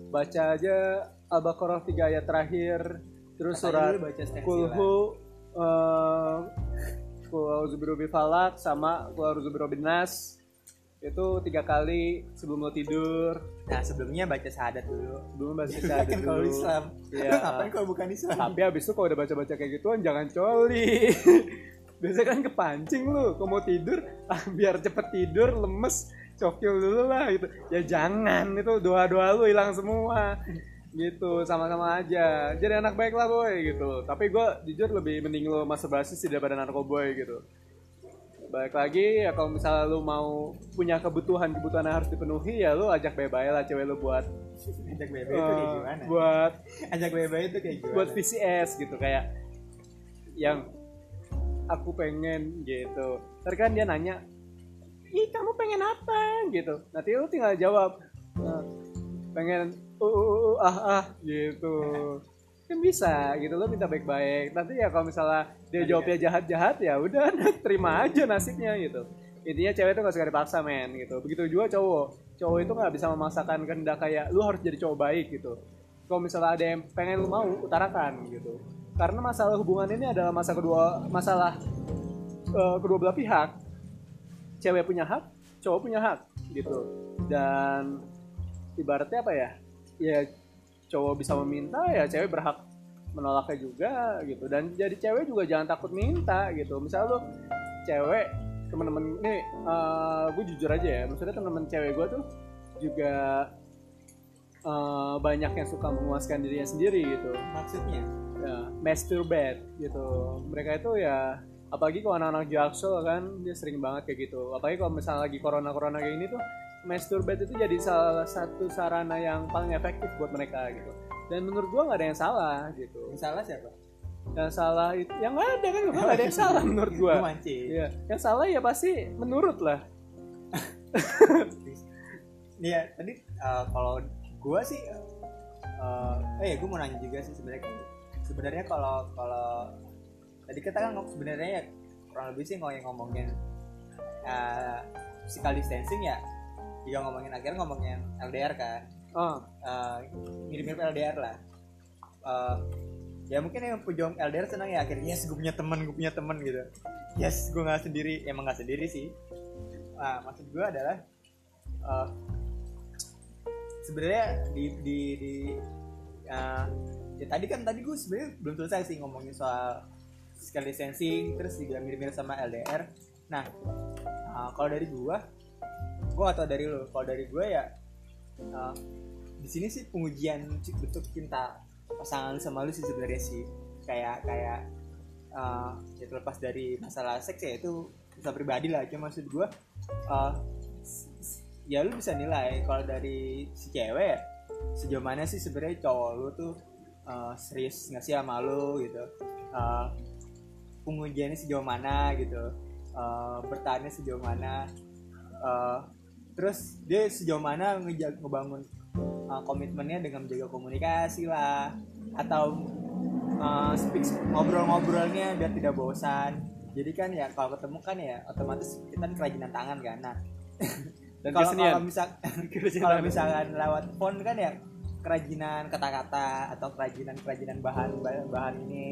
A: Baca aja Al-Baqarah 3 ayat terakhir, terus
B: Katanya
A: surat
B: baca.
A: Kulhu, uh, Falak sama Nas itu tiga kali sebelum lo tidur
B: Nah sebelumnya baca syahadat dulu
A: sebelum baca
B: Kan
A: syahadat
B: kalau
A: dulu.
B: Islam
A: Iya.
B: Ngapain kalau bukan Islam
A: Tapi abis itu kalau udah baca-baca kayak gituan jangan coli. Biasanya kan kepancing lu, kalau mau tidur ah, biar cepet tidur, lemes, cokil dulu lah gitu. Ya jangan, itu doa-doa lu hilang semua. Gitu, sama-sama aja. Jadi anak baik lah boy gitu. Tapi gue jujur lebih mending lu masturbasi sih daripada narkoboy gitu. Baik lagi ya kalau misalnya lu mau punya kebutuhan-kebutuhan yang harus dipenuhi ya lu ajak bye-bye lah cewek lu buat
B: Ajak bebe itu kayak
A: eh,
B: gimana
A: buat
B: Ajak bebe itu kayak gimana
A: buat VCS gitu kayak yang aku pengen gitu. Terus kan dia nanya ih kamu pengen apa? Gitu. Nanti lu tinggal jawab "Nah, pengen uh, uh, uh, uh, ah ah gitu. Kan bisa gitu. Lo minta baik-baik. Nanti ya kalau misalnya dia jawabnya jahat-jahat ya udah terima aja nasibnya gitu. Intinya cewek itu gak suka dipaksa men gitu. Begitu juga cowok. Cowok itu nggak bisa memaksakan kehendak kayak lu harus jadi cowok baik gitu. Kalau misalnya ada yang pengen lu mau utarakan gitu karena masalah hubungan ini adalah masa kedua masalah eh, kedua belah pihak. Cewek punya hak cowok punya hak gitu. Dan ibaratnya apa ya? Ya cowok bisa meminta ya cewek berhak menolaknya juga gitu. Dan jadi cewek juga jangan takut minta gitu. Misal lu cewek temen-temen ini gue jujur aja ya. Maksudnya temen-temen cewek gue tuh juga eh, banyak yang suka memuaskan dirinya sendiri gitu.
B: Maksudnya
A: ya, masturbate gitu. Mereka itu ya apalagi kalau anak-anak jaksel kan dia sering banget kayak gitu. Apalagi kalau misalnya lagi corona corona kayak ini tuh masturbate itu jadi salah satu sarana yang paling efektif buat mereka gitu. Dan menurut gua nggak ada yang salah gitu.
B: Yang salah siapa?
A: Yang salah itu yang nggak ada kan nggak ada yang salah menurut gua.
B: Gua
A: Iya, yang salah ya pasti menurut lah.
B: Iya, tadi uh, kalau gua sih uh, eh gue mau nanya juga sih sebenarnya sebenarnya kalau kalau tadi kita kan sebenarnya ya kurang lebih sih ngomongin ngomongin uh, physical distancing ya juga ngomongin akhirnya ngomongin LDR kan.
A: Oh.
B: Uh, mirip-mirip LDR lah. Uh, ya mungkin yang pejuang LDR senang ya akhirnya yes gue punya teman gue punya teman gitu. Yes gue nggak sendiri. Emang nggak sendiri sih. Nah, maksud gue adalah uh, sebenarnya di di di uh, ya tadi kan tadi gue sebenarnya belum selesai sih ngomongin soal physical distancing terus juga mirip-mirip sama LDR nah uh, kalau dari gue gue atau dari lo kalau dari gue ya uh, di sini sih pengujian bentuk cinta pasangan sama lu sih sebenarnya sih. Kayak kayak uh, ya terlepas dari masalah seks ya itu bisa pribadi lah. Cuma maksud gue uh, ya lu bisa nilai kalau dari si cewek ya, sejauh mana sih sebenarnya cowok lu tuh uh, serius nggak sih sama lu gitu? Uh, pengujiannya sejauh mana gitu? Uh, bertahannya sejauh mana? Uh, terus dia sejauh mana ngejag ngebangun uh, komitmennya dengan menjaga komunikasi lah? Atau uh, speak ngobrol-ngobrolnya biar tidak bosan? Jadi kan ya kalau ketemu kan ya otomatis kita kan kerajinan tangan kan? Nah
A: dan
B: kalau misal kalau misalkan lewat phone kan ya kerajinan kata-kata atau kerajinan kerajinan bahan bahan, bahan ini.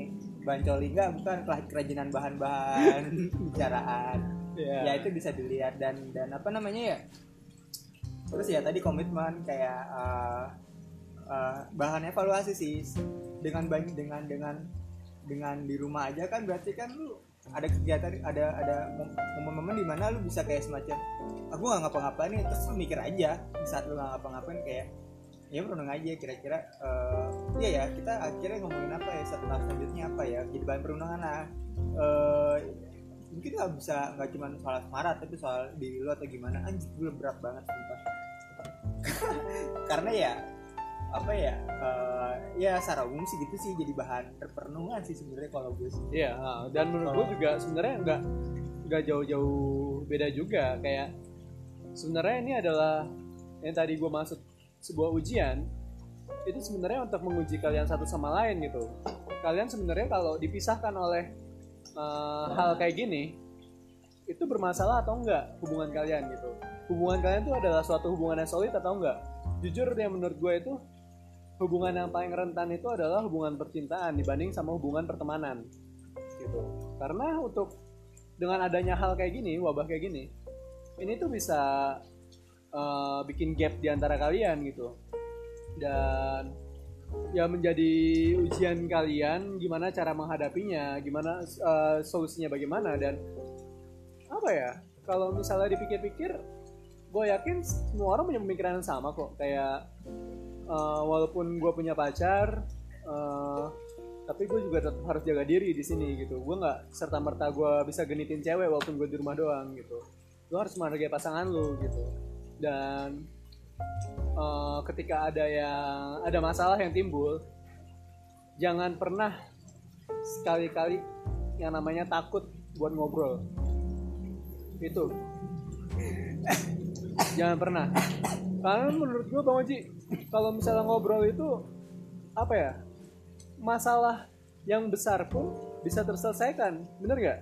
B: Bahan coli enggak bukan keraj- kerajinan bahan-bahan bicaraan
A: Iya.
B: ya itu bisa dilihat dan dan apa namanya ya? Terus ya tadi komitmen kayak uh, uh, bahan evaluasi sih. Dengan banyak dengan dengan dengan di rumah aja kan berarti kan lu ada kegiatan ada ada mom- momen-momen di mana lu bisa kayak semacam aku nggak ngapa-ngapain nih terus lu mikir aja di saat lu nggak ngapa-ngapain kayak ya berenang aja kira-kira eh iya ya kita akhirnya ngomongin apa ya setelah selanjutnya apa ya jadi bahan perundangan lah. Eh mungkin nggak bisa nggak cuma soal asmara tapi soal diri lu atau gimana. Anjir gue berat banget sumpah. Karena ya apa ya eh, ya secara umum sih gitu sih jadi bahan perenungan sih sebenarnya kalau gue sih.
A: Iya, dan menurut gue juga sebenarnya nggak nggak jauh-jauh beda juga. Kayak sebenarnya ini adalah yang tadi gue maksud sebuah ujian itu sebenarnya untuk menguji kalian satu sama lain gitu. Kalian sebenarnya kalau dipisahkan oleh eh, hal kayak gini itu bermasalah atau enggak hubungan kalian gitu. Hubungan kalian itu adalah suatu hubungan yang solid atau enggak? Jujur yang menurut gue itu hubungan yang paling rentan itu adalah hubungan percintaan dibanding sama hubungan pertemanan gitu karena untuk dengan adanya hal kayak gini wabah kayak gini ini tuh bisa eh, bikin gap di antara kalian gitu. Dan ya menjadi ujian kalian gimana cara menghadapinya gimana eh, solusinya bagaimana. Dan apa ya kalau misalnya dipikir-pikir gue yakin semua orang punya pemikiran yang sama kok. Kayak eh, walaupun gue punya pacar eh, tapi gue juga tetap harus jaga diri di sini gitu. Gue nggak serta merta gue bisa genitin cewek walaupun gue di rumah doang gitu. Gue harus menghargai pasangan lu gitu dan eh, ketika ada yang ada masalah yang timbul jangan pernah sekali-kali yang namanya takut buat ngobrol. Itu. Jangan pernah. Karena menurut gue bang Oji kalau misalnya ngobrol itu apa ya masalah yang besar pun bisa terselesaikan. Bener gak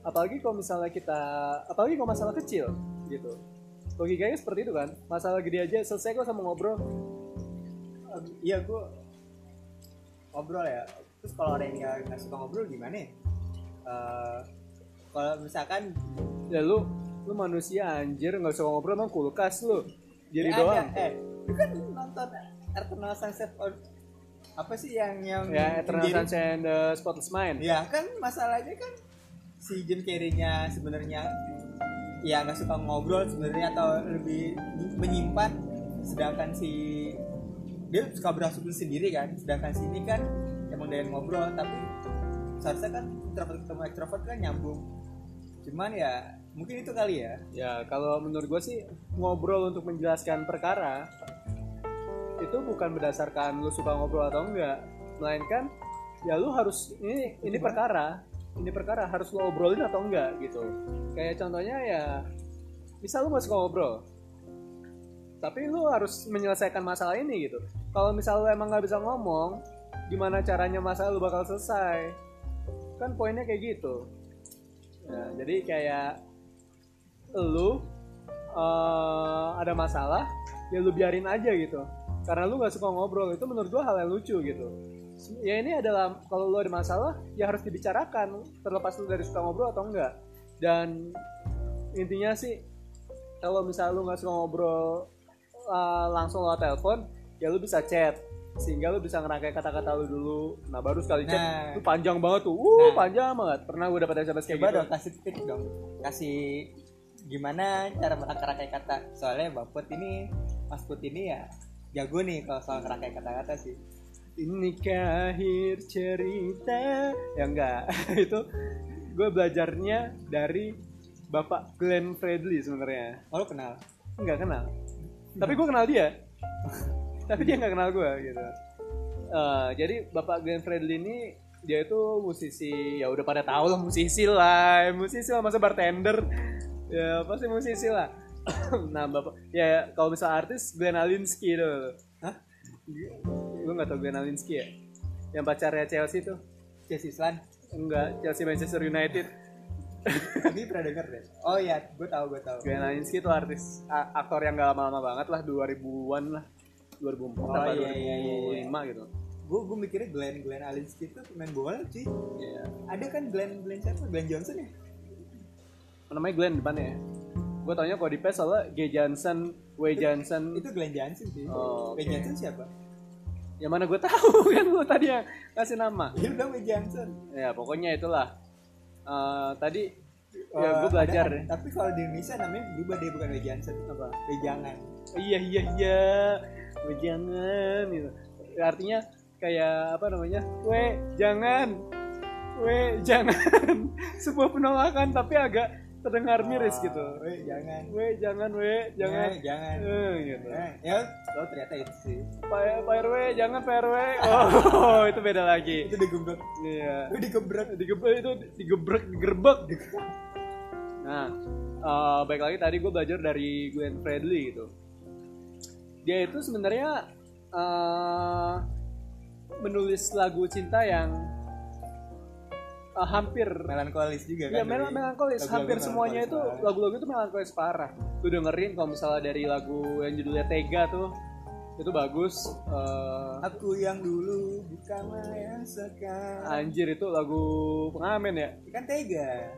A: apalagi kalau misalnya kita apalagi kalau masalah kecil gitu logikanya seperti itu kan? Masalah gede aja selesai kok sama ngobrol.
B: Iya gue ngobrol ya. Terus kalau orang yang nggak suka ngobrol gimana ya? Eh, kalau misalkan
A: ya lu lu manusia anjir nggak suka ngobrol emang kulkas lu. Jadi
B: Ya,
A: doang.
B: ada, eh lu kan nonton Eternal Sunset on apa sih yang yang
A: ya Eternal
B: Jim-
A: Sunshine and the Spotless Mind.
B: Ya kan masalahnya kan si Jim Carrey-nya sebenarnya ya nggak suka ngobrol sebenarnya atau lebih menyimpan. Sedangkan si dia suka berasumsi sendiri kan. Sedangkan si ini kan emang dari ngobrol tapi seharusnya kan introvert ketemu extrovert kan nyambung. Cuman ya mungkin itu kali ya.
A: Ya kalau menurut gue sih ngobrol untuk menjelaskan perkara itu bukan berdasarkan lu suka ngobrol atau enggak. Melainkan ya lu harus ini ini perkara ini perkara harus lu obrolin atau enggak gitu. Kayak contohnya ya misal lu gak suka ngobrol tapi lu harus menyelesaikan masalah ini gitu. Kalau misal lu emang nggak bisa ngomong gimana caranya masalah lu bakal selesai? Kan poinnya kayak gitu. Ya, jadi kayak lu eh, ada masalah ya lu biarin aja gitu. Karena lu nggak suka ngobrol itu menurut gua hal yang lucu gitu ya ini adalah kalau lu ada masalah ya harus dibicarakan terlepas lu dari suka ngobrol atau enggak. Dan intinya sih kalau misalnya lu nggak suka ngobrol uh, langsung lewat telepon ya lu bisa chat. Sehingga lu bisa ngerangkai kata-kata lu dulu. Nah baru sekali chat
B: Nah.
A: itu panjang banget tuh. Uh
B: Nah.
A: panjang banget. Pernah gue dapet SMS kayak gitu.
B: dong kasih tips dong. Kasih gimana cara merangkai kata? Soalnya Baput ini Mas Put ini ya jago nih kalau soal merangkai kata-kata sih
A: ini akhir cerita. Ya enggak. Itu gue belajarnya dari bapak Glenn Fredly sebenarnya.
B: Oh lo kenal?
A: Nggak kenal. Tapi gue kenal dia. Tapi dia nggak kenal gue gitu. Eh, jadi bapak Glenn Fredly ini dia itu musisi ya udah pada tahu lah musisi lah. Musisi lah masa bartender. Ya pasti musisi lah. Nah bapak ya kalau misal artis Glenn Alinsky itu Lu nggak tau Glenn Alinsky ya. Yang pacarnya Chelsea tuh.
B: Chelsea Islan?
A: Enggak Chelsea Manchester United.
B: Ini pernah denger deh. Oh iya gue tahu gue tahu
A: Glenn Alinsky itu artis aktor yang gak lama-lama banget lah 2000-an lah. 2004
B: Oh,
A: apa
B: iya, iya, iya,
A: 2005 gitu.
B: Gue gue mikirnya Glenn Glenn Alinsky itu pemain bola cuy
A: Iya.
B: ada kan Glenn Glenn siapa? Glenn Johnson ya?
A: Namanya Glenn depannya ya. Gue taunya kalau di PES soalnya G Johnson W Johnson
B: itu Glenn Johnson sih.
A: Oh, oke.
B: Johnson siapa?
A: Yang mana gue tahu kan lu tadi yang kasih nama.
B: Ya udah Glenn Johnson
A: ya pokoknya itulah. Eh, tadi ya
B: Eh,
A: gue belajar.
B: ada- tapi kalau di Indonesia namanya berubah deh bukan Glenn Johnson apa? Wejangan
A: iya iya iya. We jangan gitu. Artinya kayak apa namanya? We jangan. We jangan. Sebuah penolakan tapi agak terdengar miris
B: Oh,
A: gitu.
B: we jangan.
A: We jangan we jangan.
B: Eh, jangan.
A: Eh, gitu.
B: Eh, ya. Lo ternyata itu sih.
A: Pak Pak RW jangan Pak RW oh itu beda lagi.
B: Itu digebrek
A: iya.
B: Itu digebrek
A: digebrek itu digebrek digerbek. Nah eh, baik lagi tadi gue belajar dari Glenn Fredly gitu. Dia itu sebenarnya eh, menulis lagu cinta yang eh, hampir.
B: Melankolis juga
A: ya
B: kan
A: mel
B: dari
A: melankolis.
B: lagu-lagu
A: hampir semuanya itu
B: melankolis
A: lagu-lagu itu melankolis parah. Lu dengerin kalau misalnya dari lagu yang judulnya Tega tuh itu bagus. Eh,
B: aku yang dulu bukanlah yang sekarang.
A: anjir itu lagu pengamen ya?
B: Kan tega.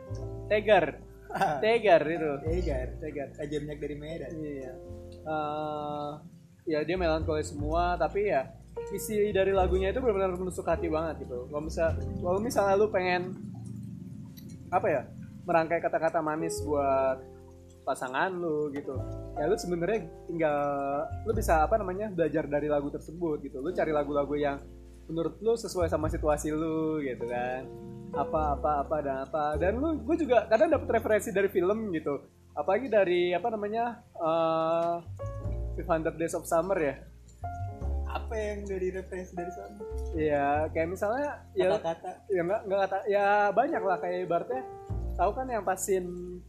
A: Tegar. Tegar itu.
B: Tegar
A: Tegar.
B: Aja minyak dari Medan.
A: Iya. Eh, ya dia melankolis semua, tapi ya isi dari lagunya itu benar-benar menusuk hati banget gitu. Kalau misal, kalau misalnya lu pengen apa ya, merangkai kata-kata manis buat pasangan lu gitu. Ya lu sebenarnya tinggal lu bisa apa namanya belajar dari lagu tersebut gitu. Lu cari lagu-lagu yang menurut lu sesuai sama situasi lu gitu kan. Apa apa apa dan apa dan lu gue juga kadang dapet referensi dari film gitu apalagi dari apa namanya uh, 500 Days of Summer ya
B: apa yang dari referensi dari sana?
A: Ya kayak misalnya ya
B: kata-kata.
A: ya nggak nggak kata ya banyak lah kayak ibaratnya tahu kan yang pas scene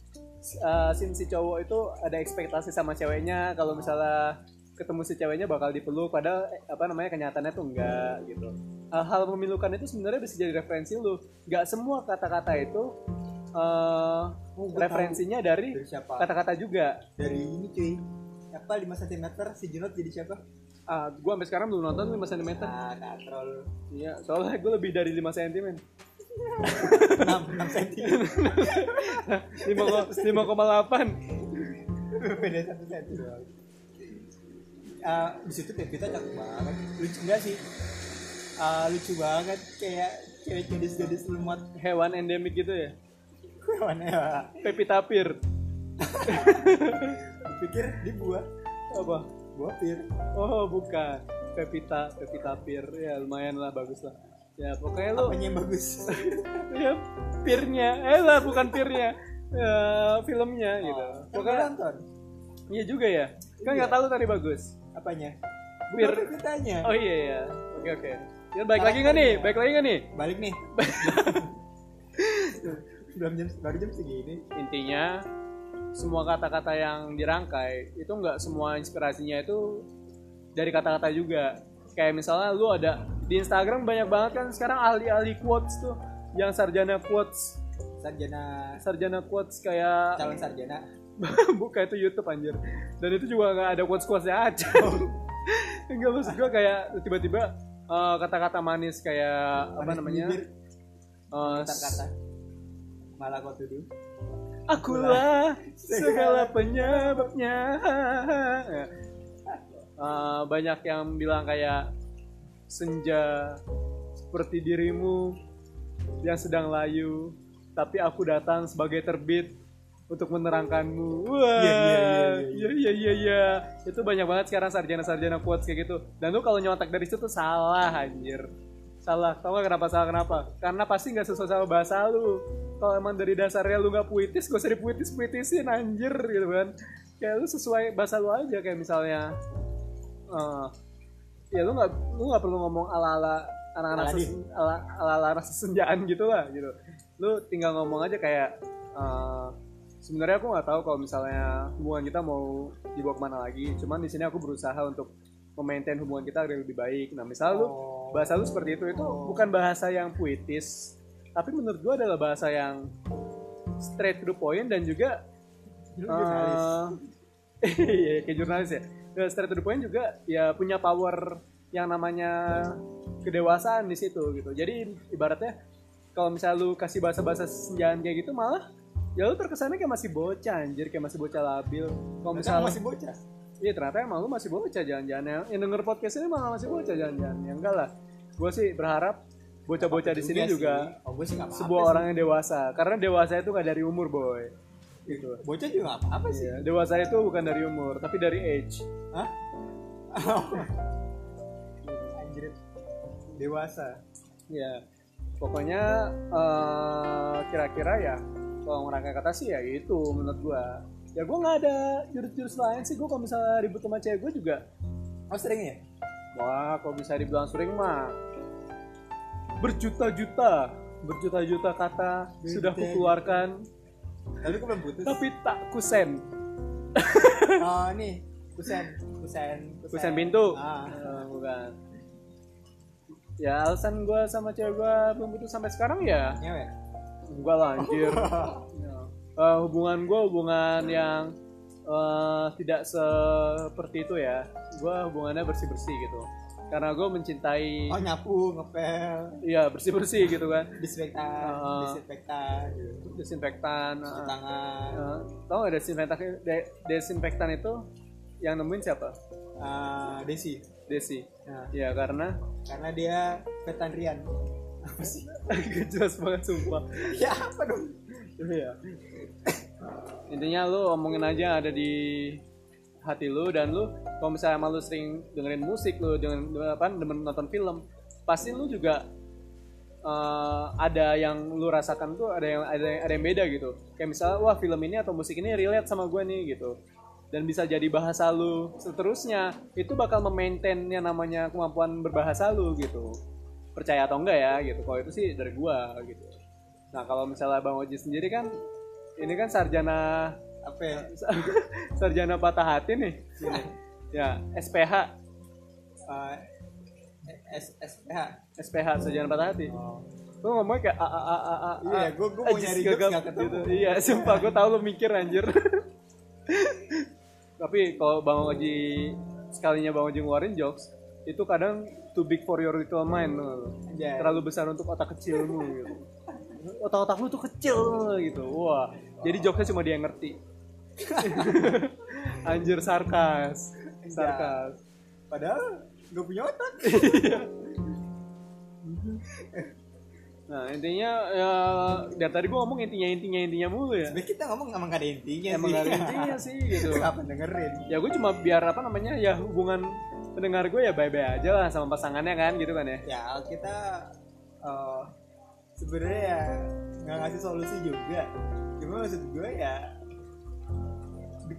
A: uh, scene si cowok itu ada ekspektasi sama ceweknya kalau misalnya ketemu si ceweknya bakal dipeluk padahal eh, apa namanya kenyataannya tuh enggak gitu. Uh, hal memilukan itu sebenarnya bisa jadi referensi lu. Nggak semua kata-kata itu uh,
B: Oh,
A: referensinya dari
B: Dari
A: kata-kata juga.
B: Dari ini cuy. Siapa 5 cm si Junot jadi siapa?
A: Ah gue sampai sekarang belum nonton 5 cm
B: Ah, katrol.
A: iya soalnya gue lebih dari 5 cm
B: 6 6 cm.
A: 5,8
B: Beda 1 cm doang. Ah, di situ Pevita cakep banget. Lucu enggak sih? Ah, lucu banget kayak cewek gadis-gadis lemot
A: hewan endemik gitu ya
B: mana ya?
A: Pepita Pir
B: Pikir di buah,
A: apa
B: pir.
A: oh bukan Pepita Pepita Pir ya lumayan lah bagus lah ya pokoknya lu
B: Apanya yang bagus?
A: ya pirnya eh lah bukan pirnya ya, filmnya gitu
B: Pokoknya
A: pokoknya
B: nonton.
A: iya juga ya kan nggak tahu tadi bagus
B: Apanya?
A: Pir.
B: Bukan Pevitanya.
A: oh iya ya oke oke ya baik lagi nggak nih baik lagi nggak nih
B: Balik nih. Belum jam baru jam segini.
A: intinya semua kata-kata yang dirangkai itu nggak semua inspirasinya itu dari kata-kata juga. Kayak misalnya lu ada di Instagram banyak banget kan sekarang ahli-ahli quotes tuh yang sarjana quotes.
B: Sarjana.
A: Sarjana quotes kayak
B: calon sarjana.
A: buka itu YouTube anjir. Dan itu juga nggak ada quotes quotesnya aja enggak maksud gue kayak tiba-tiba eh, kata-kata manis kayak apa
B: Manis
A: namanya?
B: bibir,
A: eh,
B: kata-kata. Malah kau tuduh.
A: Akulah segala penyebabnya. Eh, banyak yang bilang kayak senja seperti dirimu yang sedang layu, tapi aku datang sebagai terbit untuk menerangkanmu. Wah,
B: Iya, iya, iya,
A: iya iya iya iya. Itu banyak banget sekarang sarjana-sarjana quotes kayak gitu. Dan lu kalau nyontek dari situ salah anjir. Salah. Tau gak kenapa salah kenapa? Karena pasti nggak sesuai sama bahasa lu. Kalau emang dari dasarnya lu nggak puitis, gak usah dipuitis-puitisin anjir gitu kan. Kayak lu sesuai bahasa lu aja kayak misalnya eh, ya lu nggak lu nggak perlu ngomong ala-ala anak-anak
B: Aladin.
A: ses- ala ala anak sesenjaan gitu lah gitu. Lu tinggal ngomong aja kayak eh, sebenarnya aku nggak tahu kalau misalnya hubungan kita mau dibawa ke mana lagi. Cuman di sini aku berusaha untuk memaintain hubungan kita agar lebih baik. Nah, misal lu
B: Oh.
A: bahasa lu seperti itu itu bukan bahasa yang puitis tapi menurut gua adalah bahasa yang straight to the point dan juga
B: jurnalis.
A: eh, iya kayak jurnalis ya Ya, straight to the point juga ya punya power yang namanya kedewasaan di situ gitu jadi ibaratnya kalau misalnya lu kasih bahasa-bahasa senjaan kayak gitu malah ya lu terkesannya kayak masih bocah anjir kayak masih bocah labil kalau misalnya
B: masih bocah.
A: Iya ternyata emang lu masih bocah jangan-jangan yang, yang denger podcast ini malah masih bocah jangan-jangan. Ya enggak lah. Gue sih berharap bocah-bocah di sini juga
B: sih. Oh, gue sih
A: sebuah
B: sih.
A: orang yang dewasa. Karena dewasa itu nggak dari umur boy. Gitu.
B: Bocah juga nggak apa-apa sih.
A: Iya, dewasa itu bukan dari umur, tapi dari age.
B: Hah? Anjir. Dewasa.
A: Ya, pokoknya eh, kira-kira ya kalau ngerangkai kata sih ya itu menurut gua. Ya gua nggak ada jurus-jurus lain sih. Gua kalau misalnya ribut sama cewek gua juga
B: Oh sering ya?
A: Wah, kalau bisa dibilang sering mah berjuta-juta, berjuta-juta kata sudah kukeluarkan,
B: Tapi kok belum putus.
A: tapi tak kusen.
B: Oh nih, kusen, kusen,
A: Kusen pintu.
B: Ah.
A: Eh, bukan. Ya alasan gue sama cewek gue belum putus sampai sekarang ya
B: Ngewe.
A: enggak lah anjir. Eh, hubungan gue hubungan yang eh, tidak seperti itu ya. Gue hubungannya bersih-bersih gitu. Karena gue mencintai
B: Oh nyapu, ngepel,
A: Iya bersih-bersih gitu kan
B: disinfektan,
A: Ah.
B: disinfektan, gitu.
A: Desinfektan
B: Cuci
A: uh,
B: tangan.
A: uh, Tau gak desinfektan, de- desinfektan itu Yang nemuin siapa?
B: Ah, Desi.
A: Desi
B: Nah,
A: Ya karena
B: karena dia veterinarian. Apa sih?
A: Jelas banget sumpah
B: ya apa dong?
A: Iya. Intinya lu omongin aja ada di hati lu dan lu kalau misalnya emang sering dengerin musik lu dengan apa demen nonton film pasti lu juga eh, ada yang lu rasakan tuh ada yang ada yang, ada yang beda gitu. Kayak misalnya wah film ini atau musik ini relate sama gue nih gitu. Dan bisa jadi bahasa lu seterusnya itu bakal memaintain yang namanya kemampuan berbahasa lu gitu. Percaya atau enggak ya gitu. Kalau itu sih dari gua gitu nah kalau misalnya bang Oji sendiri kan ini kan sarjana
B: apa ya?
A: sarjana patah hati nih
B: Sini.
A: ya SPH
B: Eh, S SPH.
A: SPH sarjana patah hati
B: Oh.
A: lu ngomongnya kayak a a a a a
B: Iya, gua- gua mau nyari jokes nggak ketemu.
A: gitu. iya sumpah gue tau lu mikir anjir tapi kalau bang Oji sekalinya bang Oji ngeluarin jokes itu kadang too big for your little mind terlalu besar untuk otak kecilmu gitu otak-otak lu tuh kecil gitu. Wah jadi jokesnya cuma dia yang ngerti. Anjir sarkas. Sarkas.
B: Padahal nggak punya otak.
A: nah intinya ya dari tadi gua ngomong intinya intinya intinya mulu ya.
B: Sebenarnya kita ngomong emang gak ada intinya
A: emang
B: sih.
A: gak ada intinya sih gitu.
B: Kenapa dengerin?
A: ya gue cuma biar apa namanya ya hubungan pendengar gue ya bye-bye aja lah sama pasangannya kan gitu kan ya.
B: Ya kita eh, sebenarnya ya nggak ngasih solusi juga. Cuma maksud gue ya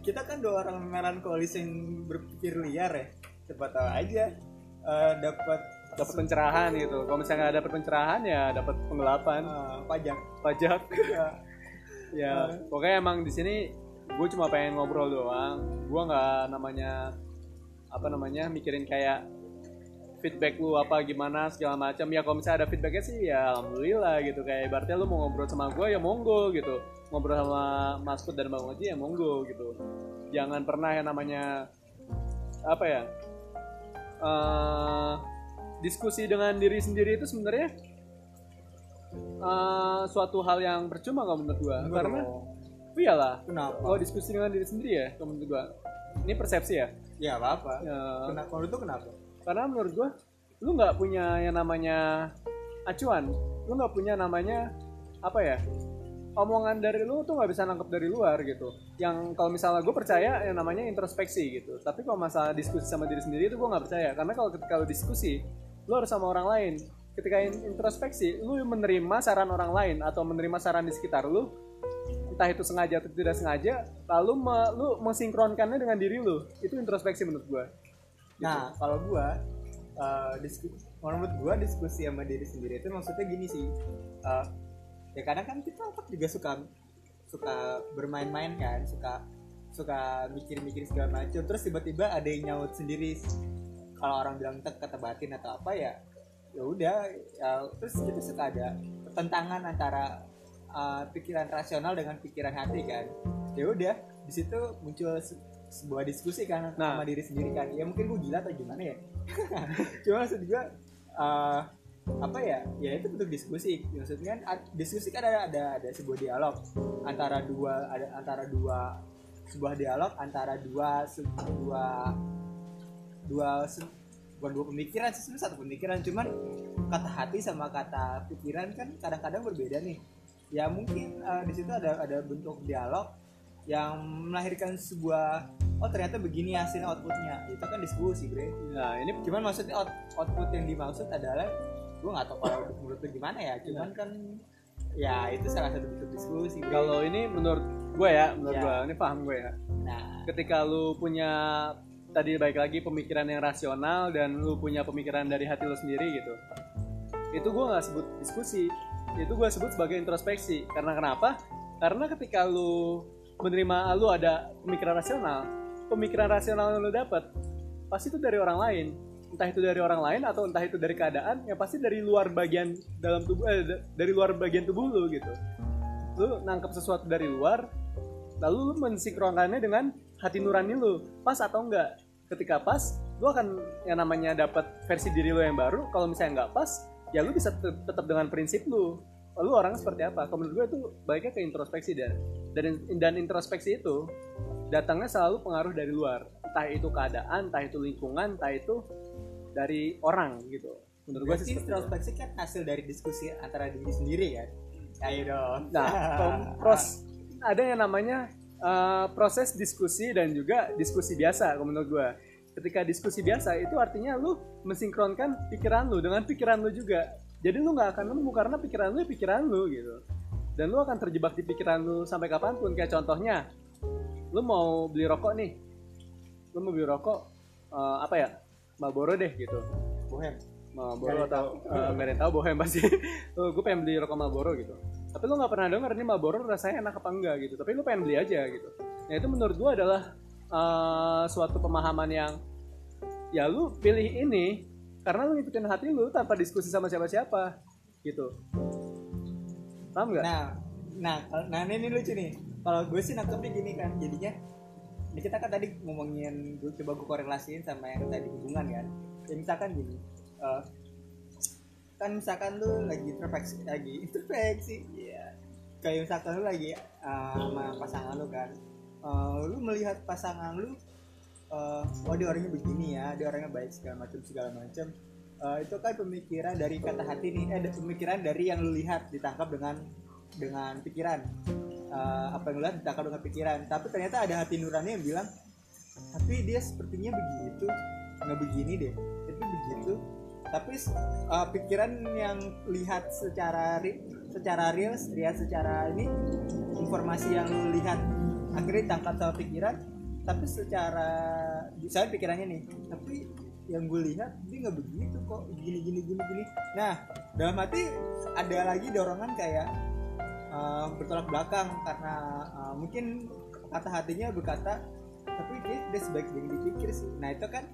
B: kita kan dua orang melankolis yang berpikir liar ya. Cepat tahu aja eh, dapat
A: dapat pencerahan gitu kalau misalnya nggak dapat pencerahan ya dapat penggelapan
B: eh, pajak.
A: pajak
B: Ya.
A: ya pokoknya emang di sini gue cuma pengen ngobrol doang gue nggak namanya apa namanya mikirin kayak feedback lu apa gimana segala macam ya kalau misalnya ada feedbacknya sih ya alhamdulillah gitu kayak berarti lu mau ngobrol sama gue ya monggo gitu ngobrol sama Mas Put dan Bang Oji ya monggo gitu jangan pernah yang namanya apa ya eh diskusi dengan diri sendiri itu sebenarnya eh, suatu hal yang percuma kalau menurut gua
B: Enggak
A: karena
B: dong.
A: iyalah
B: Kenapa?
A: kalau diskusi dengan diri sendiri ya kalau menurut gua ini persepsi ya,
B: Ya apa apa.
A: ya
B: Kenapa? Itu kenapa?
A: Karena menurut gua lu nggak punya yang namanya acuan. Lu nggak punya namanya apa ya omongan dari lu tuh nggak bisa nangkep dari luar gitu. Yang kalau misalnya gue percaya yang namanya introspeksi gitu. Tapi kalau masalah diskusi sama diri sendiri itu gue nggak percaya. Karena kalau ketika lu diskusi lu harus sama orang lain. Ketika in- introspeksi lu menerima saran orang lain atau menerima saran di sekitar lu entah itu sengaja atau tidak sengaja lalu me- lu mensinkronkannya dengan diri lu. Itu introspeksi menurut gue
B: Nah, kalau gua uh, diskusi, menurut gua diskusi sama diri sendiri itu maksudnya gini sih. Uh, ya kadang kan kita otak juga suka suka bermain-main kan, suka suka mikir-mikir segala macam. Terus tiba-tiba ada yang nyaut sendiri. Kalau orang bilang tek kata batin atau apa ya, ya udah. Ya, terus kita suka ada pertentangan antara uh, pikiran rasional dengan pikiran hati kan. Ya udah, di situ muncul sebuah diskusi kan
A: Nah.
B: sama diri sendiri kan. Ya mungkin gue gila atau gimana ya? Cuma maksud gue eh, apa ya? Ya itu bentuk diskusi. Maksudnya kan diskusi kan ada ada ada sebuah dialog antara dua ada antara dua sebuah dialog antara dua se- dua dua se- bukan dua pemikiran sih sebenarnya satu pemikiran. Cuman kata hati sama kata pikiran kan kadang-kadang berbeda nih. Ya mungkin eh, di situ ada ada bentuk dialog yang melahirkan sebuah oh ternyata begini hasil outputnya. Itu kan diskusi bre.
A: Nah ini
B: cuman maksudnya out- output yang dimaksud adalah gue nggak tahu kalau menurut lu gimana ya. Cuman kan ya itu salah satu bentuk diskusi bre.
A: kalau ini menurut gue ya menurut
B: Ya.
A: gue ini paham gue ya.
B: Nah.
A: Ketika lu punya tadi baik lagi pemikiran yang rasional dan lu punya pemikiran dari hati lu sendiri gitu. Itu gue nggak sebut diskusi. Itu gue sebut sebagai introspeksi. Karena kenapa? Karena ketika lu menerima lu ada pemikiran rasional pemikiran rasional yang lu dapat pasti itu dari orang lain. Entah itu dari orang lain atau entah itu dari keadaan ya pasti dari luar bagian dalam tubuh eh, da- dari luar bagian tubuh lu gitu. Lu nangkep sesuatu dari luar lalu lu mensinkronkannya dengan hati nurani lu. Pas atau enggak? Ketika pas lu akan yang namanya dapat versi diri lu yang baru. Kalau misalnya nggak pas ya lu bisa tet- tetap dengan prinsip lu lu orangnya seperti apa? Kalau menurut gue itu baiknya ke introspeksi dan dan dan introspeksi itu datangnya selalu pengaruh dari luar. Entah itu keadaan entah itu lingkungan entah itu dari orang gitu. Menurut gue sih
B: introspeksi kan hasil dari diskusi antara diri sendiri kan? Ayo dong.
A: Nah, pros. Ada yang namanya uh, proses diskusi dan juga diskusi biasa kalau menurut gue. Ketika diskusi biasa itu artinya lu mensinkronkan pikiran lu dengan pikiran lu juga. Jadi lu nggak akan nemu karena pikiran lu ya pikiran lu gitu. Dan lu akan terjebak di pikiran lu sampai kapan pun. Kayak contohnya, lu mau beli rokok nih. Lu mau beli rokok uh, apa ya? Marlboro deh gitu.
B: bohem
A: Marlboro atau eh, nggak ada yang tahu bohem pasti. gue pengen beli rokok Marlboro gitu. tapi lu nggak pernah denger nih Marlboro rasanya enak apa enggak gitu tapi lu pengen beli aja gitu nah itu menurut gua adalah uh, suatu pemahaman yang ya lu pilih ini karena lu ngikutin hati lu tanpa diskusi sama siapa-siapa gitu. Paham nggak?
B: Nah nah nah ini lucu nih. Kalau gue sih nangkepnya gini kan jadinya ini kita kan tadi ngomongin gue coba gue korelasiin sama yang tadi hubungan kan. Ya misalkan gini eh, kan misalkan lu lagi introspeksi lagi introspeksi ya kayak misalkan lu lagi eh, sama pasangan lu kan. Eh, lu melihat pasangan lu eh, oh dia orangnya begini ya dia orangnya baik segala macam segala macam. Eh, itu kan pemikiran dari kata hati nih eh pemikiran dari yang lu lihat ditangkap dengan dengan pikiran. Eh, apa yang lu lihat ditangkap dengan pikiran. Tapi ternyata ada hati nurani yang bilang tapi dia sepertinya begitu. Nggak begini deh itu begitu. Tapi eh, pikiran yang lihat secara ri- secara real lihat secara ini informasi yang lihat akhirnya ditangkap sama pikiran tapi secara saya pikirannya nih tapi yang gue lihat dia nggak begitu kok. Gini gini gini gini. Nah dalam hati ada lagi dorongan kayak eh, bertolak belakang. Karena eh, mungkin kata hatinya berkata tapi dia udah sebaik yang dipikir sih. Nah itu kan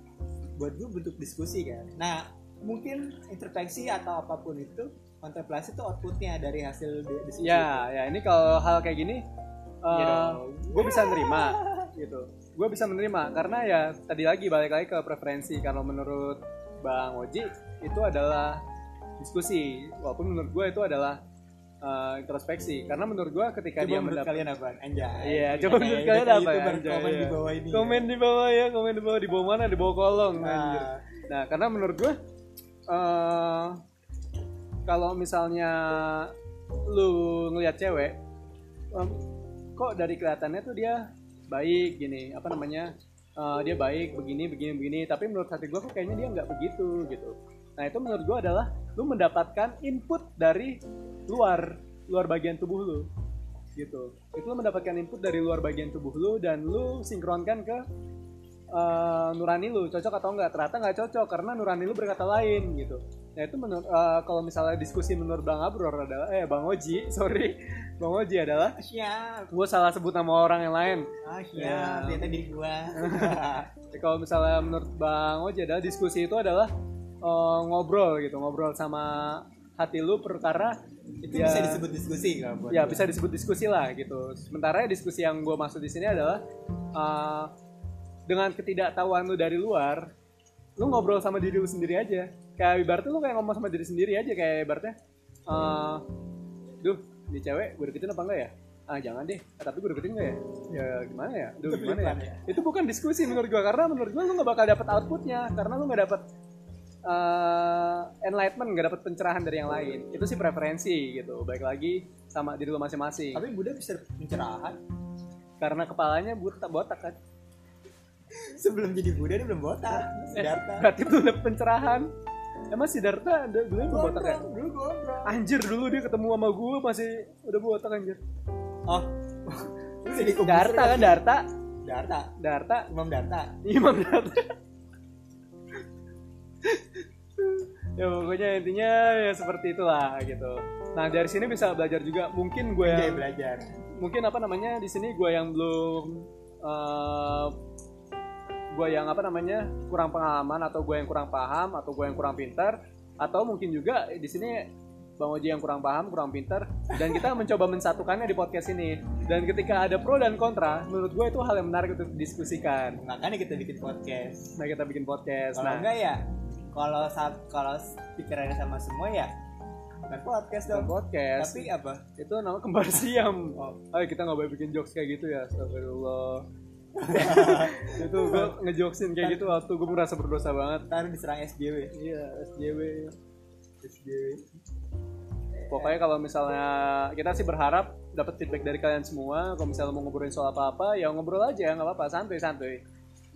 B: buat gue bentuk diskusi kan. Nah mungkin introspeksi atau apa pun itu kontemplasi itu outputnya dari hasil di- diskusi
A: ya ya. Ini kalau hal kayak gini
B: Iya dong.
A: gue bisa nerima gitu gue bisa menerima karena ya tadi lagi balik lagi ke preferensi kalau menurut bang Oji itu adalah diskusi walaupun menurut gue itu adalah eh, introspeksi karena menurut gue ketika
B: Coba
A: dia
B: menurut
A: mendapat
B: kalian apa? Anjay.
A: Iya, coba menurut kalian apa ya? Anjay,
B: Komen
A: iya.
B: di bawah ini.
A: komen di bawah ya komen di bawah di bawah mana di bawah kolong anjir.
B: Nah,
A: Nah, karena menurut gue eh kalau misalnya lu ngelihat cewek em, kok dari kelihatannya tuh dia baik gini, apa namanya? eh, dia baik begini begini begini, tapi menurut hati gue kok kayaknya dia nggak begitu gitu. Nah, itu menurut gue adalah lu mendapatkan input dari luar luar bagian tubuh lu gitu. Itu lu mendapatkan input dari luar bagian tubuh lu dan lu sinkronkan ke eh, nurani lu cocok atau enggak ternyata nggak cocok karena nurani lu berkata lain gitu nah itu menurut eh, kalau misalnya diskusi menurut bang Abror adalah eh bang Oji sorry bang Oji adalah
B: siap.
A: gue salah sebut nama orang yang lain
B: Ah,
A: Ya.
B: siap. Ternyata diri gua.
A: Ya, kalau misalnya menurut bang Oji adalah diskusi itu adalah eh, ngobrol gitu ngobrol sama hati lu perkara
B: itu
A: ya-
B: bisa disebut diskusi nggak buat
A: ya
B: gua?
A: bisa disebut diskusi lah gitu sementara diskusi yang gue maksud di sini adalah uh, dengan ketidaktahuan lu dari luar lu ngobrol sama diri lu sendiri aja kayak ibaratnya lu kayak ngomong sama diri sendiri aja kayak ibaratnya uh, duh di cewek gue deketin apa enggak ya? Ah jangan deh Ah, tapi gue deketin enggak ya? Ya gimana ya? Duh
B: Itu
A: gimana ya?
B: ya.
A: itu bukan diskusi menurut gue karena menurut gue lu nggak bakal dapet outputnya karena lu nggak dapet uh, enlightenment nggak dapet pencerahan dari yang lain. Itu sih preferensi gitu baik lagi sama diri lu masing-masing.
B: Tapi Buddha bisa pencerahan?
A: Karena kepalanya botak botak kan?
B: Sebelum jadi Buddha dia belum botak
A: Eh,
B: Siddhartha
A: berarti belum pencerahan emang Siddhartha ada- dulu botak ya?
B: Dulu gondrong.
A: Anjir dulu dia ketemu sama gue masih udah botak anjir.
B: Oh. Jadi
A: Darta kan Darta?
B: Darta.
A: Darta?
B: Imam Darta.
A: Imam Darta. Ya pokoknya intinya ya seperti itulah gitu. Nah dari sini bisa belajar juga. Mungkin gue
B: Anjay
A: yang
B: belajar.
A: mungkin apa namanya di sini gue yang belum eh gue yang apa namanya kurang pengalaman atau gue yang kurang paham atau gue yang kurang pintar atau mungkin juga di sini bang Oji yang kurang paham kurang pintar dan kita mencoba mensatukannya di podcast ini. Dan ketika ada pro dan kontra menurut gue itu hal yang menarik untuk didiskusikan
B: makanya kita bikin podcast.
A: Nah kita bikin podcast.
B: Kalau
A: nah.
B: enggak ya kalau kalau pikirannya sama semua ya bukan podcast dong.
A: Podcast.
B: Tapi apa?
A: Itu nama kembar siam. Ayo kita nggak boleh bikin jokes kayak gitu ya astagfirullah itu gue ngejoksin kayak gitu waktu gue merasa berdosa banget.
B: Taruh diserang SJW
A: iya SJW
B: SJW
A: pokoknya kalau misalnya kita sih berharap dapat feedback dari kalian semua kalau misalnya mau ngobrolin soal apa-apa ya ngobrol aja nggak apa-apa santuy santuy.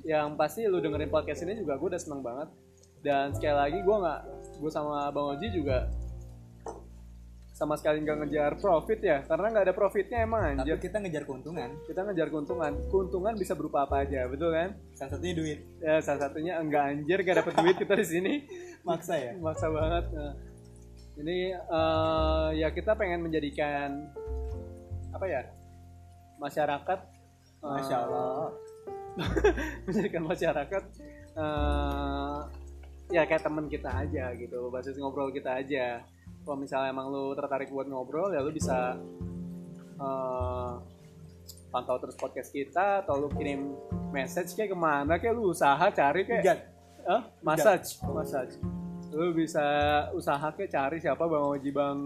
A: Yang pasti lu dengerin podcast ini juga gue udah seneng banget. Dan sekali lagi gue nggak gue sama bang Oji juga sama sekali nggak ngejar profit ya karena nggak ada profitnya emang
B: tapi
A: anjir.
B: kita ngejar keuntungan.
A: Kita ngejar keuntungan. Keuntungan bisa berupa apa aja betul kan?
B: Salah satunya duit.
A: Ya salah satunya enggak anjir gak dapet duit kita di sini.
B: Maksa ya?
A: Maksa banget nah. Ini eh, ya kita pengen menjadikan apa ya masyarakat eh,
B: Masya Allah.
A: menjadikan masyarakat eh, ya kayak temen kita aja gitu basis ngobrol kita aja kalau misalnya emang lu tertarik buat ngobrol ya lu bisa eh, pantau terus podcast kita atau lu kirim message kayak ke mana kayak lu usaha cari kayak
B: Hujat.
A: Hah? massage massage lu bisa usaha kayak cari siapa bang Oji bang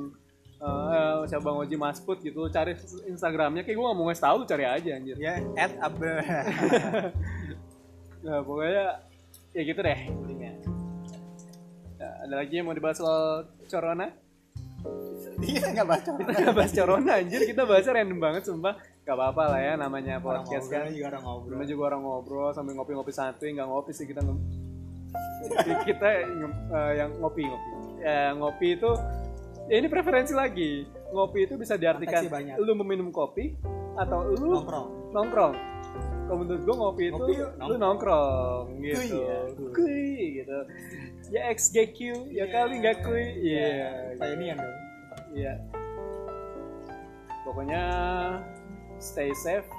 A: eh, siapa bang Oji Mas Put gitu lu cari Instagramnya kayak gue gak mau ngasih tahu lu cari aja anjir
B: Ya, at Abel.
A: Nah, pokoknya ya gitu deh. Ya, ada lagi yang mau dibahas soal corona?
B: Kita nggak baca.
A: Kita nggak bahas corona anjir, kita bahasnya random banget sumpah. Gak apa-apa lah ya namanya podcast kan.
B: juga orang ngobrol.
A: Namanya juga orang ngobrol sambil ngopi-ngopi santuy, nggak ngopi sih kita kita eh, yang ngopi-ngopi. Ya, ngopi itu ya ini preferensi lagi. Ngopi itu bisa diartikan lu meminum kopi atau lu
B: Nongkrong.
A: nongkrong. Kalau menurut gue ngopi itu
B: Ngopi
A: lu nongkrong gitu.
B: Kuy ya. Kuy
A: gitu. Ya XGQ, ya kali nggak kuy. Iya.
B: Pioneer dong.
A: Iya. Pokoknya stay safe.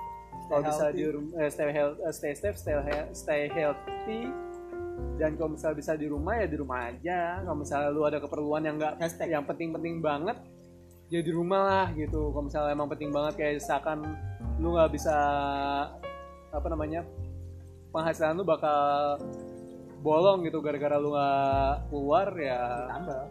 A: Kalau bisa di rumah, eh, stay health, eh, stay safe, stay, he- stay healthy. Dan kalau misalnya bisa di rumah ya di rumah aja. Kalau misalnya lu ada keperluan yang nggak yang penting-penting banget, ya di rumah lah gitu. Kalau misalnya emang penting banget kayak misalkan lu nggak bisa apa namanya penghasilan lu bakal bolong gitu gara-gara lu nggak keluar ya
B: Tambah.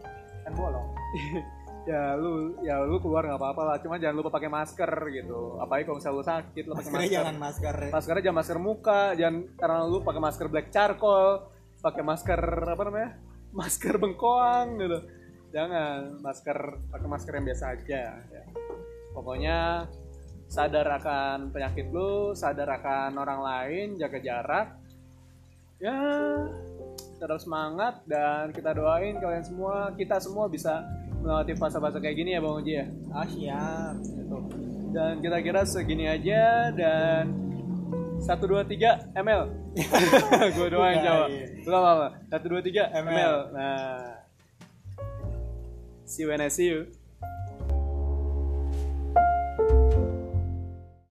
B: Kan bolong.
A: ya lu ya lu keluar nggak apa-apa lah cuma jangan lupa pakai masker gitu apalagi kalau misalnya lu sakit lu pakai masker
B: jangan masker.
A: maskernya jangan masker muka jangan karena lu pakai masker black charcoal pakai masker apa namanya masker bengkoang gitu jangan masker pakai masker yang biasa aja ya. pokoknya sadar akan penyakit lu sadar akan orang lain jaga jarak ya tetap semangat dan kita doain kalian semua kita semua bisa melewati fase-fase kayak gini ya bang Uji ya
B: Ah siap.
A: gitu. dan kira-kira segini aja dan satu dua tiga ml gue doain coba
B: iya.
A: belum apa satu dua tiga
B: ML.
A: ml nah see you when I see you